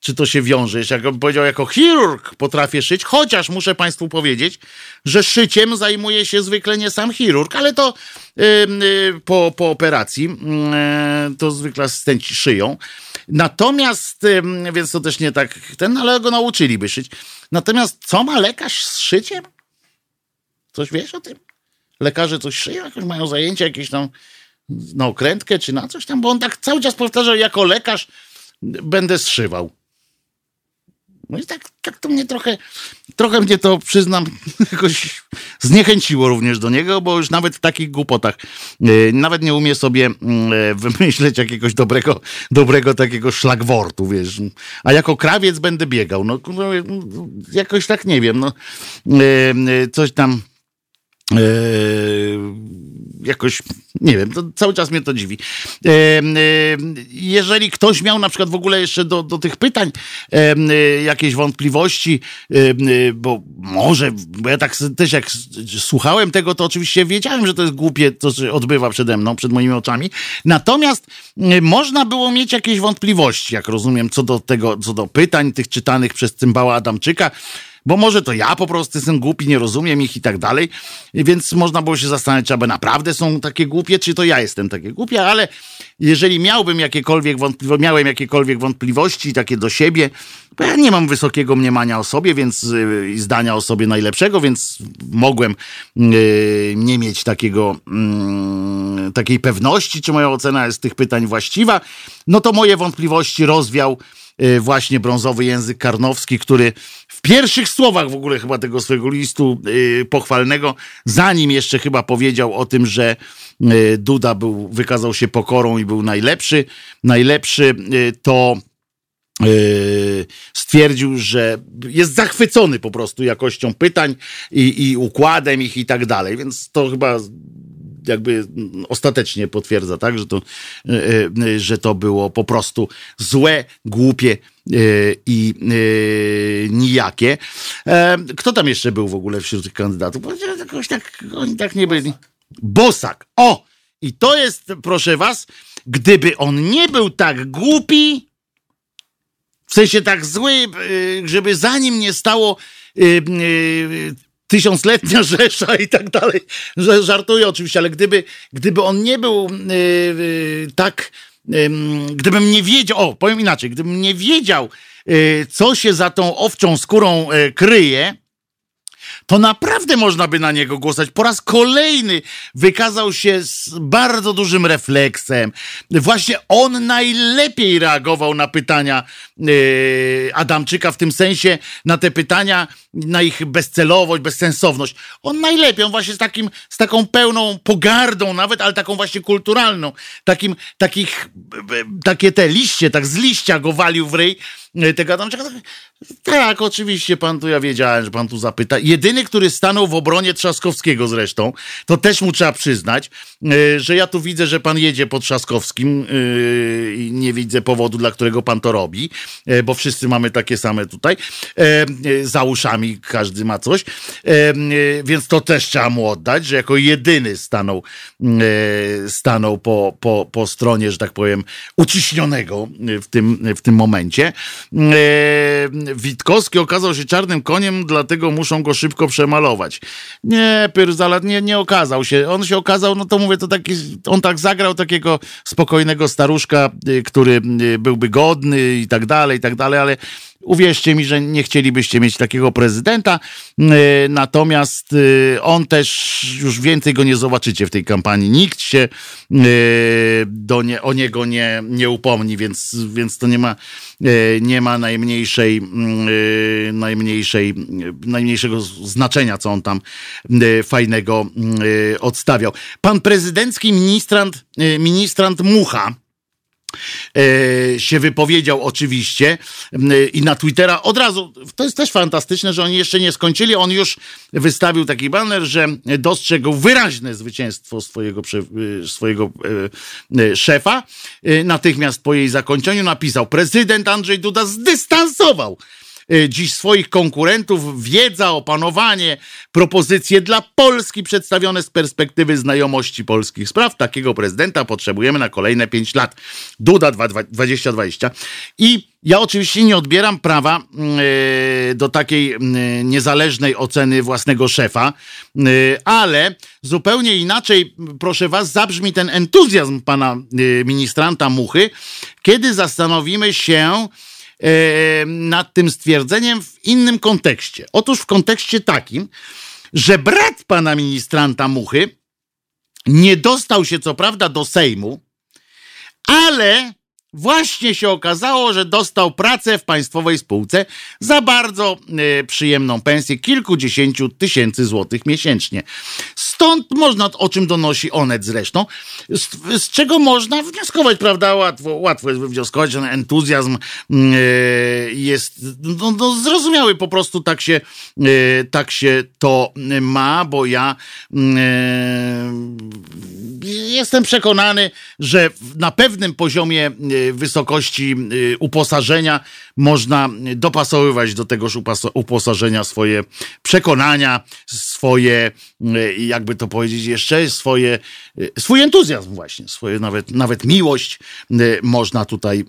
czy to się wiąże. Jak powiedział, jako chirurg potrafię szyć, chociaż muszę Państwu powiedzieć, że szyciem zajmuje się zwykle nie sam chirurg, ale to yy, yy, po, po operacji yy, to zwykle asystenci szyją. Natomiast, więc to też nie tak ten, ale go nauczyliby szyć. Natomiast co ma lekarz z szyciem? Coś wiesz o tym? Lekarze coś szyją, jakieś mają zajęcia jakieś tam na okrętkę czy na coś tam, bo on tak cały czas powtarzał, jako lekarz będę zszywał. No i tak, tak to mnie trochę, trochę mnie to, przyznam, jakoś zniechęciło również do niego, bo już nawet w takich głupotach yy, nawet nie umie sobie yy, wymyśleć jakiegoś dobrego, dobrego takiego szlagwortu, wiesz. A jako krawiec będę biegał. No, no jakoś tak nie wiem, no. Yy, coś tam jakoś, nie wiem, cały czas mnie to dziwi. Yy, yy, jeżeli ktoś miał na przykład w ogóle jeszcze do, do tych pytań jakieś wątpliwości, bo może, bo ja tak też jak słuchałem tego, to oczywiście wiedziałem, że to jest głupie, to się odbywa przede mną, przed moimi oczami. Natomiast można było mieć jakieś wątpliwości, jak rozumiem, co do tego, co do pytań tych czytanych przez cymbała Adamczyka bo może to ja po prostu jestem głupi, nie rozumiem ich i tak dalej, więc można było się zastanawiać, czy aby naprawdę są takie głupie, czy to ja jestem takie głupie, ale jeżeli miałbym jakiekolwiek wątpliwości, miałem jakiekolwiek wątpliwości takie do siebie, bo ja nie mam wysokiego mniemania o sobie, więc yy, zdania o sobie najlepszego, więc mogłem yy, nie mieć takiego, yy, takiej pewności, czy moja ocena jest tych pytań właściwa, no to moje wątpliwości rozwiał y, właśnie brązowy język karnowski, który w pierwszych słowach w ogóle chyba tego swojego listu yy, pochwalnego, zanim jeszcze chyba powiedział o tym, że yy, Duda był, wykazał się pokorą i był najlepszy, najlepszy, to y, stwierdził, że jest zachwycony po prostu jakością pytań i, i układem ich i tak dalej, więc to chyba jakby ostatecznie potwierdza, tak, że to, y, y, że to było po prostu złe, głupie y, i nijakie. E, kto tam jeszcze był w ogóle wśród tych kandydatów? Jakoś tak, oni tak nie byli. Bosak. O! I to jest, proszę was, gdyby on nie był tak głupi, w sensie tak zły, żeby za nim nie stało tysiącletnia Rzesza i tak dalej. Żartuję oczywiście, ale gdyby, gdyby on nie był yy, yy, tak, yy, gdybym nie wiedział, o, powiem inaczej, gdybym nie wiedział, y, co się za tą owczą skórą y, kryje, to naprawdę można by na niego głosować. Po raz kolejny wykazał się z bardzo dużym refleksem. Właśnie on najlepiej reagował na pytania yy, Adamczyka, w tym sensie na te pytania, na ich bezcelowość, bezsensowność. On najlepiej, on właśnie z, takim, z taką pełną pogardą nawet, ale taką właśnie kulturalną. Takim, takich, takie te liście, tak z liścia go walił w ryj tego Adamczyka. Tak, oczywiście pan tu, ja wiedziałem, że pan tu zapyta. Jedyny, który stanął w obronie Trzaskowskiego zresztą, to też mu trzeba przyznać, e, że ja tu widzę, że pan jedzie po Trzaskowskim e, i nie widzę powodu, dla którego pan to robi, bo wszyscy mamy takie same tutaj. Za uszami każdy ma coś, więc to też trzeba mu oddać, że jako jedyny stanął, stanął po, po, po stronie, że tak powiem, uciśnionego w tym, w tym momencie. E, Witkowski okazał się czarnym koniem, dlatego muszą go szybko przemalować. Nie, Pyrzalat nie, nie okazał się. On się okazał, no to mówię, to taki, on tak zagrał takiego spokojnego staruszka, y, który y, byłby godny i tak dalej, i tak dalej, ale Uwierzcie mi, że nie chcielibyście mieć takiego prezydenta, natomiast on też już więcej go nie zobaczycie w tej kampanii. Nikt się do nie, o niego nie, nie upomni, więc, więc to nie ma, nie ma najmniejszej, najmniejszej, najmniejszego znaczenia, co on tam fajnego odstawiał. Pan prezydencki ministrant, ministrant Mucha, się wypowiedział oczywiście e, i na Twittera od razu, to jest też fantastyczne, że oni jeszcze nie skończyli, on już wystawił taki banner, że dostrzegł wyraźne zwycięstwo swojego, e, swojego szefa. Natychmiast po jej zakończeniu napisał, prezydent Andrzej Duda zdystansował Y, dziś swoich konkurentów, wiedza, opanowanie, propozycje dla Polski przedstawione z perspektywy znajomości polskich spraw. Takiego prezydenta potrzebujemy na kolejne pięć lat. Duda 2020. I ja oczywiście nie odbieram prawa yy, do takiej yy, niezależnej oceny własnego szefa, ale zupełnie inaczej, proszę was, zabrzmi ten entuzjazm pana y, ministranta Muchy, kiedy zastanowimy się, nad tym stwierdzeniem w innym kontekście. Otóż w kontekście takim, że brat pana ministranta Muchy nie dostał się co prawda do Sejmu, ale Właśnie się okazało, że dostał pracę w państwowej spółce za bardzo y, przyjemną pensję, kilkudziesięciu tysięcy złotych miesięcznie. Stąd można, o czym donosi Onet zresztą, z, z czego można wnioskować, prawda? Łatwo, łatwo jest wywnioskować, że entuzjazm y, jest no, no, zrozumiały, po prostu tak się, y, tak się to ma, bo ja jestem przekonany, że na pewnym poziomie wysokości y, uposażenia można dopasowywać do tegoż uposażenia swoje przekonania, swoje, y, jakby to powiedzieć jeszcze, swoje, swój entuzjazm właśnie, swoje nawet, nawet miłość można tutaj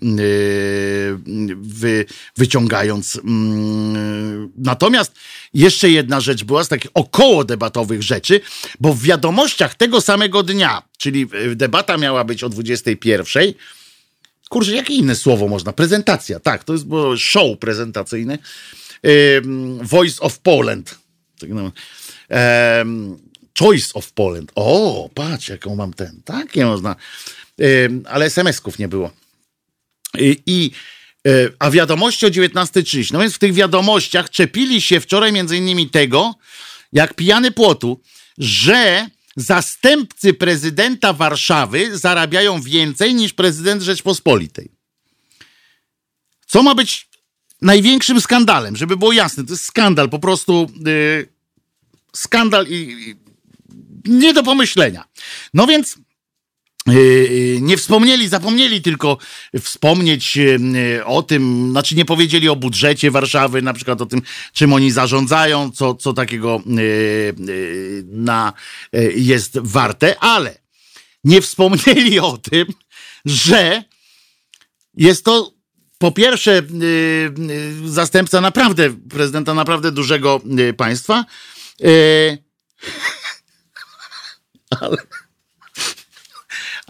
wy, wyciągając. Mm, natomiast jeszcze jedna rzecz była z takich około debatowych rzeczy, bo w wiadomościach tego samego dnia, czyli debata miała być o 21, Kurczę, jakie inne słowo można? Prezentacja, tak, to jest show prezentacyjny. Voice of Poland. Choice of Poland. O, patrz, jaką mam ten. Takie można. Ale SMS-ków nie było. I, i e, a wiadomości o 19.30. No więc w tych wiadomościach czepili się wczoraj między innymi tego, jak pijany płotu, że zastępcy prezydenta Warszawy zarabiają więcej niż prezydent Rzeczpospolitej. Co ma być największym skandalem, żeby było jasne, to jest skandal, po prostu yy, skandal i, i nie do pomyślenia. No więc nie wspomnieli, zapomnieli tylko wspomnieć y, o tym, znaczy nie powiedzieli o budżecie Warszawy, na przykład o tym, czym oni zarządzają, co, co takiego na, jest warte, ale nie wspomnieli o tym, że jest to po pierwsze zastępca naprawdę, prezydenta naprawdę dużego państwa, ale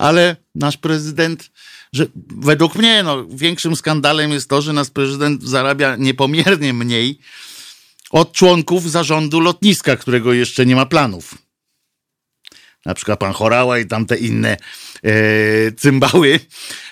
ale nasz prezydent, że według mnie no, większym skandalem jest to, że nasz prezydent zarabia niepomiernie mniej od członków zarządu lotniska, którego jeszcze nie ma planów. Na przykład pan Chorała i tamte inne e, cymbały.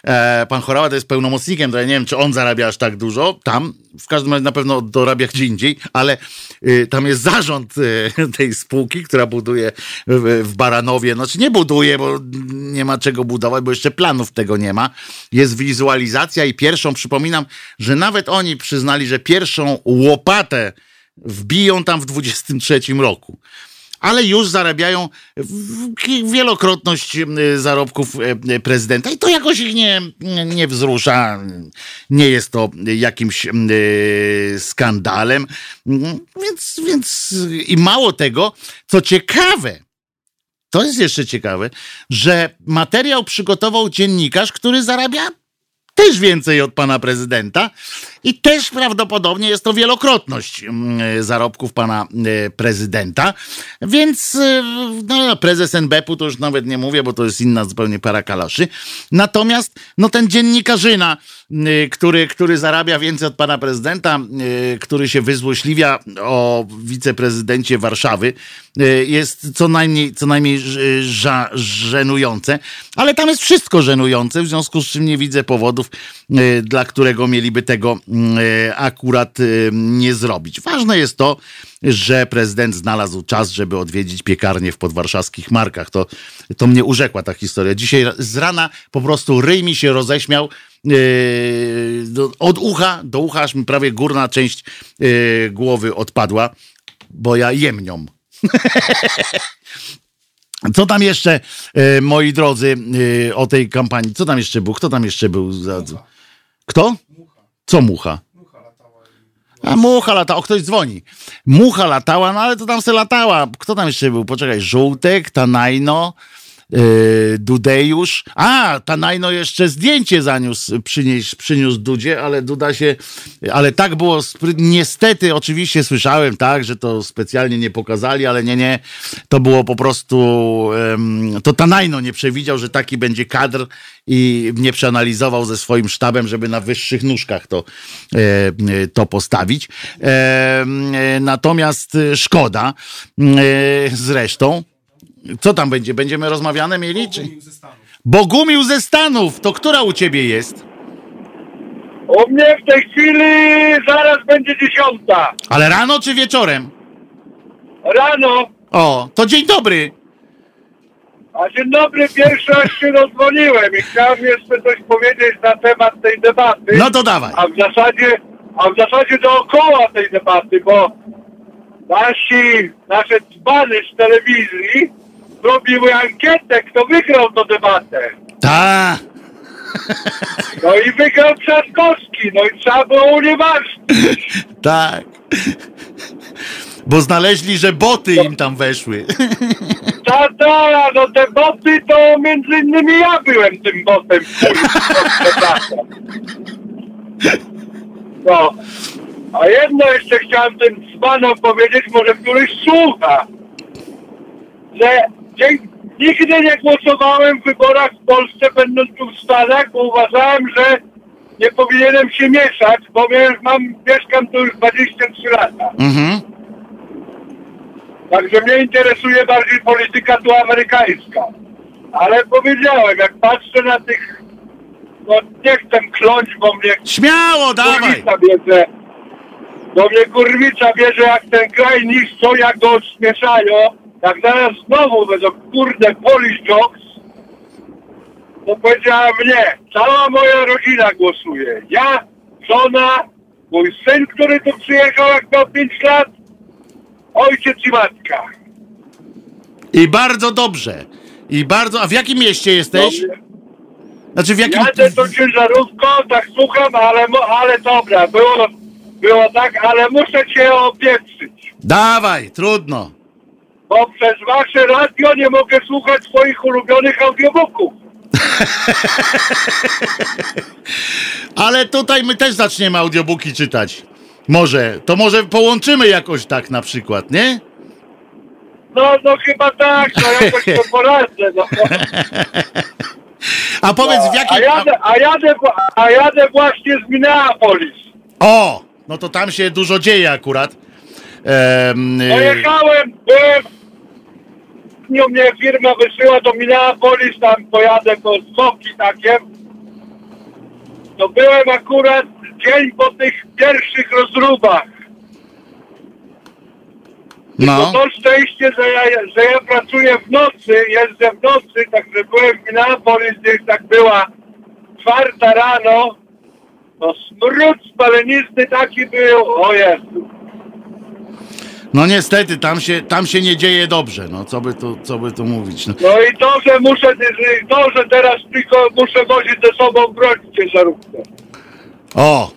E, pan Chorała to jest pełnomocnikiem, to ja nie wiem, czy on zarabia aż tak dużo. Tam, w każdym razie na pewno dorabia gdzie indziej, ale e, tam jest zarząd e, tej spółki, która buduje w, w Baranowie. Znaczy nie buduje, bo nie ma czego budować, bo jeszcze planów tego nie ma. Jest wizualizacja i pierwszą, przypominam, że nawet oni przyznali, że pierwszą łopatę wbiją tam w 23 roku ale już zarabiają wielokrotność zarobków e, prezydenta i to jakoś ich nie, nie wzrusza. Nie jest to jakimś e, skandalem. Więc, więc i mało tego, co ciekawe, to jest jeszcze ciekawe, że materiał przygotował dziennikarz, który zarabia też więcej od pana prezydenta i też prawdopodobnie jest to wielokrotność mm, zarobków pana e, prezydenta. Więc e, no, prezes NBP-u to już nawet nie mówię, bo to jest inna zupełnie para kalaszy. Natomiast no, ten dziennikarzyna, który, który zarabia więcej od pana prezydenta, który się wyzłośliwia o wiceprezydencie Warszawy, jest co najmniej, co najmniej żenujące. Ale tam jest wszystko żenujące, w związku z czym nie widzę powodów, dla którego mieliby tego akurat nie zrobić. Ważne jest to, że prezydent znalazł czas, żeby odwiedzić piekarnię w podwarszawskich markach. To, to mnie urzekła ta historia. Dzisiaj z rana po prostu ryj mi się roześmiał. E, od ucha do ucha, aż mi prawie górna część głowy odpadła, bo ja jem nią. Co tam jeszcze, moi drodzy, o tej kampanii? Co tam jeszcze był? Kto tam jeszcze był? Kto? Co mucha? A mucha latała, o ktoś dzwoni. Mucha latała, no ale to tam se latała. Kto tam jeszcze był? Poczekaj, Żółtek, Tanajno, Yy, Dudejusz. A, Tanajno jeszcze zdjęcie zaniósł, przyniósł, przyniósł Dudzie, ale Duda się, ale tak było, niestety oczywiście słyszałem, tak, że to specjalnie nie pokazali, ale nie, nie, to było po prostu, to Tanajno nie przewidział, że taki będzie kadr i nie przeanalizował ze swoim sztabem, żeby na wyższych nóżkach to, e, to postawić. E, natomiast szkoda e, zresztą, co tam będzie? Będziemy rozmawiane mieli? Czy... Bogumił ze Stanów. Bogumił ze Stanów! To która u ciebie jest? U mnie w tej chwili zaraz będzie dziesiąta. Ale rano czy wieczorem? Rano. O, to dzień dobry. A dzień dobry, pierwszy raz się rozdzwoniłem i chciałem jeszcze coś powiedzieć na temat tej debaty. No to dawaj. A w zasadzie, a w zasadzie dookoła tej debaty, bo nasi, nasze dzbany z telewizji zrobiły ankietę, kto wygrał tę debatę. Tak. No i wygrał Trzaskowski, no i trzeba było unieważnić. Tak. Bo znaleźli, że boty im tam weszły. Ta, ta, no te boty to między innymi ja byłem tym botem. No. A jedno jeszcze chciałem tym dzbanom powiedzieć, może któryś słucha, że nigdy nie głosowałem w wyborach w Polsce, będąc tu w Stanach, bo uważałem, że nie powinienem się mieszać, bo mam, mieszkam tu już 23 lata. Mhm. Także mnie interesuje bardziej polityka tu amerykańska. Ale powiedziałem, jak patrzę na tych, no nie chcę kląć, bo mnie... Śmiało, dawaj! Bierze, bo mnie kurwica bierze, jak ten kraj niszczą, jak go odśmieszają, jak zaraz znowu będą kurde Polish Jokes, to powiedziała mnie, cała moja rodzina głosuje. Ja, żona, mój syn, który tu przyjechał jak miał 5 lat, ojciec i matka. I bardzo dobrze. I bardzo. A w jakim mieście jesteś? Dobrze. Znaczy w jakim... Jadę to ciężarówką, tak słucham, ale, ale dobra, było, było tak, ale muszę cię opieprzyć. Dawaj, trudno bo przez wasze radio nie mogę słuchać swoich ulubionych audiobooków. Ale tutaj my też zaczniemy audiobooki czytać. Może, to może połączymy jakoś tak na przykład, nie? No, no chyba tak, no jakoś to poradzę, no. A powiedz w jakim... A jadę, a jadę, a jadę właśnie z Minneapolis. O, no to tam się dużo dzieje akurat. Ehm, Pojechałem, byłem kwietniu mnie firma wysyła do Minneapolis, tam pojadę po skoki takie. To byłem akurat dzień po tych pierwszych rozróbach. No. to szczęście, że ja, że ja pracuję w nocy, jeżdżę w nocy, także byłem w Minneapolis, gdzieś tak była czwarta rano. No smród spalenizny taki był, o Jezu. No niestety, tam się, tam się nie dzieje dobrze, no co by tu, co by tu mówić. No. no i to, że muszę, to, że teraz tylko muszę wozić ze sobą broń ciężarówkę. O!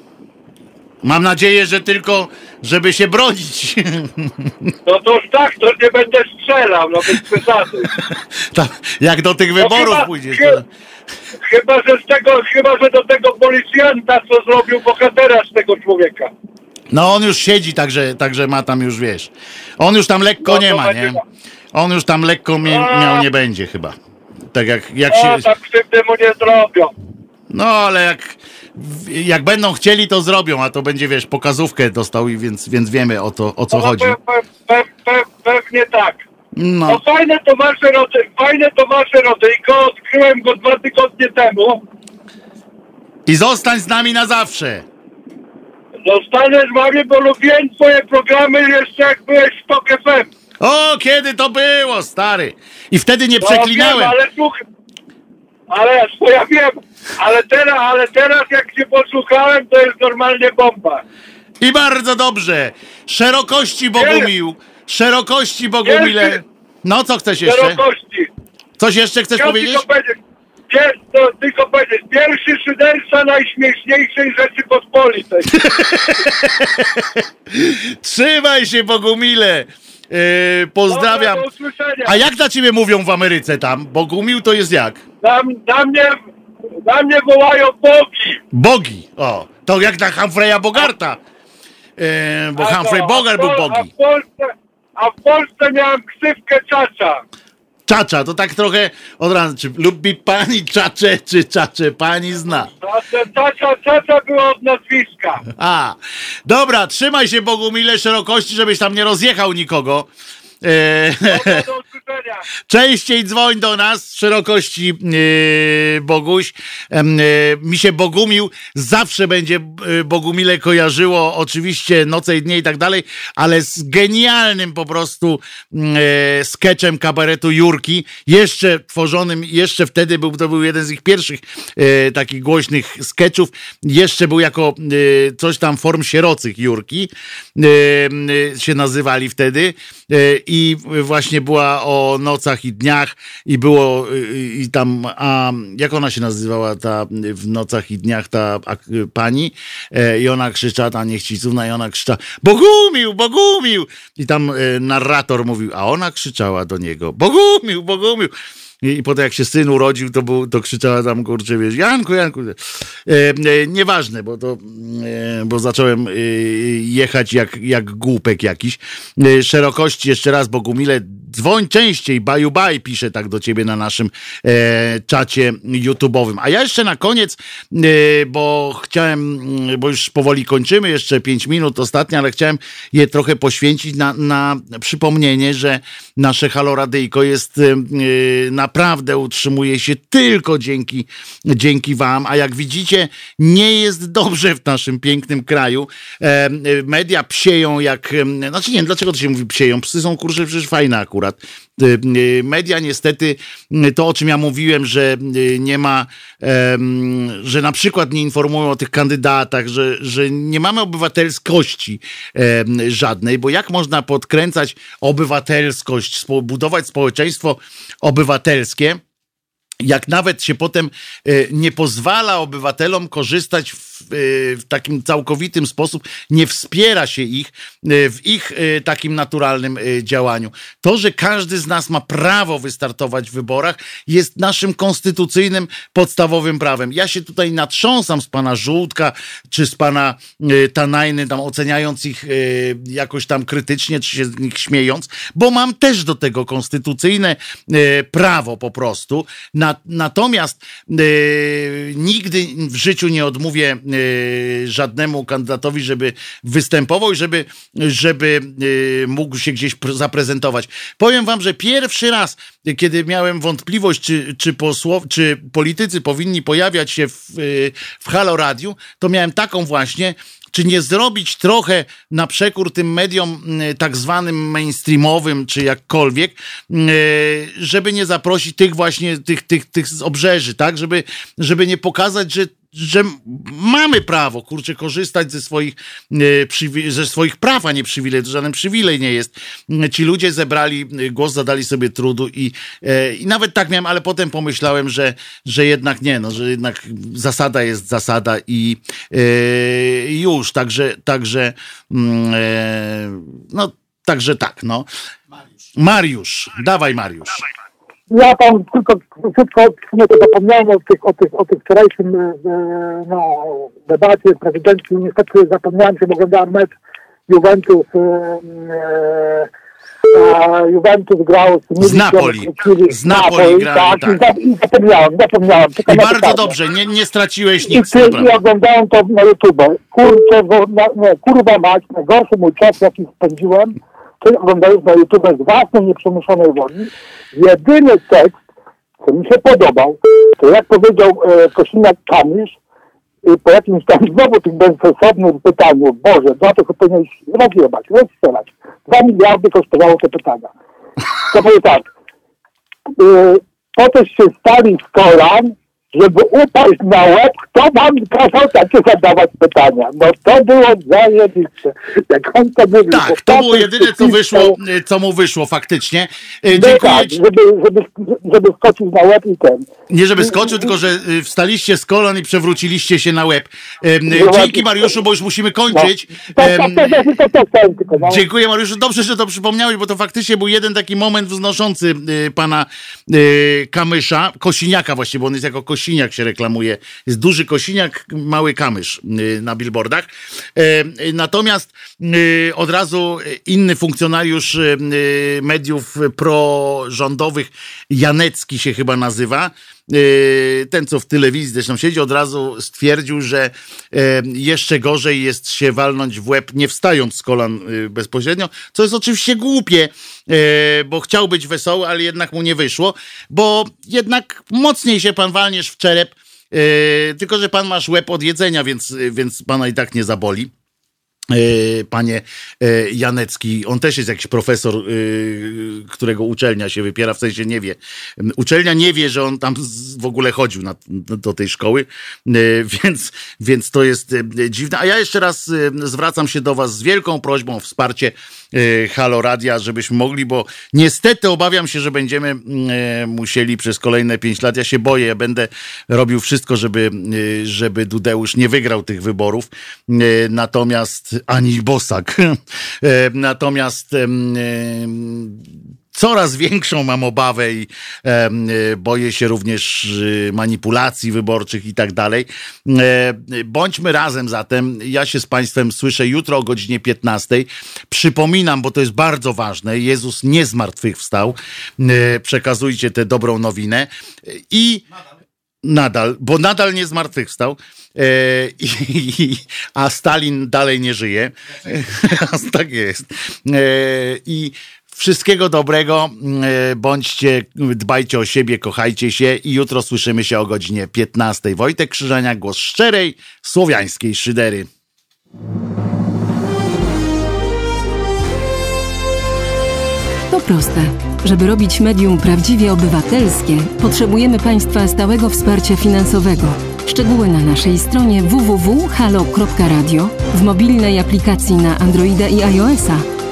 Mam nadzieję, że tylko, żeby się bronić. No to już tak, to nie będę strzelał, no bez przesady. jak do tych wyborów no, pójdziesz. To... Chyba, że z tego, chyba, że do tego policjanta, co zrobił bohatera z tego człowieka. No on już siedzi, także, także ma tam już, wiesz. On już tam lekko No, nie to ma, będzie nie? ma. On już tam lekko mie- miał nie będzie chyba. Tak jak, jak O, się... tak krzywdy mu nie zrobią. No ale jak, jak będą chcieli, to zrobią, a to będzie, wiesz, pokazówkę dostał, i więc, więc wiemy o to, o co No, chodzi. Pe, pe, pe, pe, pewnie tak. No No, fajne to wasze rody, fajne to wasze rodyjko, odkryłem go dwa tygodnie temu. i zostań z nami na zawsze. Zostanę z wami, bo lubiłem twoje programy jeszcze jak byłeś w TOK FM. O, kiedy to było, stary? I wtedy nie No, przeklinałem. Ale słuch... Ale bo ja wiem, ale teraz, ale teraz jak cię posłuchałem, to jest normalnie bomba. I bardzo dobrze. Szerokości Bogumił. Szerokości Bogumile. No, co chcesz jeszcze? Szerokości. Coś jeszcze chcesz Ja powiedzieć? powiedzieć, pier, to, tylko powiedzieć, pierwszy szyderca najśmieszniejszej Rzeczypospolitej. Trzymaj się, Bogumile. Yy, pozdrawiam. Dobra, do usłyszenia. A jak na ciebie mówią w Ameryce tam? Bogumił to jest jak? Na, na, mnie, na mnie wołają bogi. Bogi. O, to jak na Humphreya Bogarta. Yy, bo A Humphrey to- Bogart a był Bogi. A w Polsce, a w Polsce miałem ksywkę czacza. Czacza, to tak trochę od razu. Czy lubi pani czacze, czy czacze pani zna? Czacza, czacza była od nazwiska. A, dobra, trzymaj się Bogumile szerokości, żebyś tam nie rozjechał nikogo. E. Częściej dzwoń do nas z szerokości yy, Boguś. Yy, mi się Bogumił zawsze będzie Bogumile kojarzyło, oczywiście noce i dnie i tak dalej, ale z genialnym po prostu yy, sketchem kabaretu Jurki, jeszcze tworzonym, jeszcze wtedy był, to był jeden z ich pierwszych takich głośnych sketchów, jeszcze był jako coś tam form sierocych Jurki, się nazywali wtedy i właśnie była o nocach i dniach i było y, i tam, a jak ona się nazywała ta w nocach i dniach ta a, pani? E, i ona krzyczała, ta niechcicówna i ona krzyczała Bogumił, Bogumił! I tam e, narrator mówił, a ona krzyczała do niego Bogumił, Bogumił i, I potem jak się syn urodził, to, był, to krzyczała tam, kurczę, wiesz, Janku, Janku. E, e, nieważne, bo to, e, bo zacząłem e, jechać jak, jak głupek jakiś. E, szerokości jeszcze raz, Bogumile, dzwoń częściej, baju baj, pisze tak do ciebie na naszym e, czacie YouTube'owym. A ja jeszcze na koniec, e, bo chciałem, mm, bo już powoli kończymy, jeszcze pięć minut ostatnie, ale chciałem je trochę poświęcić na, na przypomnienie, że nasze Haloradyjko jest e, naprawdę utrzymuje się tylko dzięki, dzięki wam, a jak widzicie, nie jest dobrze w naszym pięknym kraju. E, media psieją jak, e, znaczy nie wiem, dlaczego to się mówi psieją, psy są kurczę przecież fajne akurat. E, e, media niestety, e, to o czym ja mówiłem, że nie ma, że na przykład nie informują o tych kandydatach, że, że nie mamy obywatelskości żadnej, bo jak można podkręcać obywatelskość, budować społeczeństwo obywatelskie, jak nawet się potem y, nie pozwala obywatelom korzystać w, y, w takim całkowitym sposób, nie wspiera się ich y, w ich takim naturalnym działaniu. To, że każdy z nas ma prawo wystartować w wyborach, jest naszym konstytucyjnym, podstawowym prawem. Ja się tutaj natrząsam z pana Żółtka, czy z pana Tanajny, tam oceniając ich jakoś tam krytycznie, czy się z nich śmiejąc, bo mam też do tego konstytucyjne prawo po prostu. Na, natomiast y, nigdy w życiu nie odmówię y, żadnemu kandydatowi, żeby występował i żeby, żeby y, mógł się gdzieś pr- zaprezentować. Powiem wam, że pierwszy raz, kiedy miałem wątpliwość, czy, czy, posłow, czy politycy powinni pojawiać się w, y, w Halo Radiu, to miałem taką właśnie, czy nie zrobić trochę na przekór tym mediom y, tak zwanym mainstreamowym, czy jakkolwiek, y, żeby nie zaprosić tych właśnie, tych, tych, tych z obrzeży, tak? Żeby, żeby nie pokazać, że że mamy prawo, kurczę, korzystać ze swoich, e, ze swoich praw, a nie przywilej, to żaden przywilej nie jest. Ci ludzie zebrali e, głos, zadali sobie trudu i, e, i nawet tak miałem, ale potem pomyślałem, że, że jednak nie, no, że jednak zasada jest zasada i już, także, także mm, no, także tak, no. Mariusz, dawaj Mariusz. Ja tam tylko krótko nie to zapomniałem o tych, o tych, o tych wczorajszym e, no, debacie prezydencji. Niestety zapomniałem bo oglądałem mecz Juventus e, e, Juventus grał z, z Napoli. Z Napoli tak. tak. I zapomniałem, zapomniałem. I bardzo dobrze, nie, nie straciłeś nic. I, ty, i oglądałem to na YouTube. Kurczę, nie, kurwa mać, najgorszy mój czas, jaki spędziłem, oglądając na YouTube z własnej nieprzemuszonej woli. Jedyny tekst, co mi się podobał, to jak powiedział e, Kosiniak-Kamysz, po jakimś tam znowu tym bezsensownym pytaniu, Boże, za to powinieneś rozjebać, rozstrzelać. Dwa miliardy kosztowało te pytania. To powiem tak, yy, po to się stali z kolan, żeby upaść na łeb, kto wam kazał takie zadawać pytania. No to było zajebiście. Jak on to mówił. Tak, to było jedyne, co wyszło, co mu wyszło faktycznie. No Dziękuję. Tak, żeby, żeby, żeby skoczyć na łeb i ten. Nie żeby skoczył, tylko że y, wstaliście z kolon i przewróciliście się na łeb. Dzięki Mariuszu, bo już musimy kończyć. Dziękuję Mariuszu. Dobrze, że to przypomniałeś, bo to faktycznie był jeden taki moment wznoszący y, pana y, Kamysza, Kosiniaka właściwie, bo on jest jako Kosiniak Kosiniak się reklamuje. Jest duży Kosiniak, mały Kamysz y, na billboardach. E, y, natomiast y, od razu inny funkcjonariusz mediów prorządowych, Janecki się chyba nazywa, ten, co w telewizji zresztą siedzi, od razu stwierdził, że jeszcze gorzej jest się walnąć w łeb, nie wstając z kolan bezpośrednio, co jest oczywiście głupie, bo chciał być wesoły, ale jednak mu nie wyszło, bo jednak mocniej się pan walniesz w czerep, tylko że pan masz łeb od jedzenia, więc, więc pana i tak nie zaboli. E, panie e, Janecki, on też jest jakiś profesor, e, którego uczelnia się wypiera, w sensie nie wie. Uczelnia nie wie, że on tam w ogóle chodził na, do tej szkoły, więc, więc to jest dziwne. A ja jeszcze raz zwracam się do Was z wielką prośbą o wsparcie Halo Radia, żebyśmy mogli, bo niestety obawiam się, że będziemy musieli przez kolejne pięć lat. Ja się boję, ja będę robił wszystko, żeby, żeby Dudeusz nie wygrał tych wyborów. Natomiast ani Bosak. E, natomiast coraz większą mam obawę i e, boję się również e, manipulacji wyborczych i tak dalej. Bądźmy razem zatem. Ja się z Państwem słyszę jutro o godzinie 15. Przypominam, bo to jest bardzo ważne. Jezus nie zmartwychwstał. Przekazujcie tę dobrą nowinę. I nadal, bo nadal nie zmartwychwstał. E, i, a Stalin dalej nie żyje. tak jest. E, I wszystkiego dobrego. E, bądźcie, dbajcie o siebie, kochajcie się i jutro słyszymy się o godzinie 15. Wojtek Krzyżania, głos szczerej, słowiańskiej szydery. To proste. Żeby robić medium prawdziwie obywatelskie, potrzebujemy Państwa stałego wsparcia finansowego. Szczegóły na naszej stronie www.halo.radio, w mobilnej aplikacji na Androida i iOS-a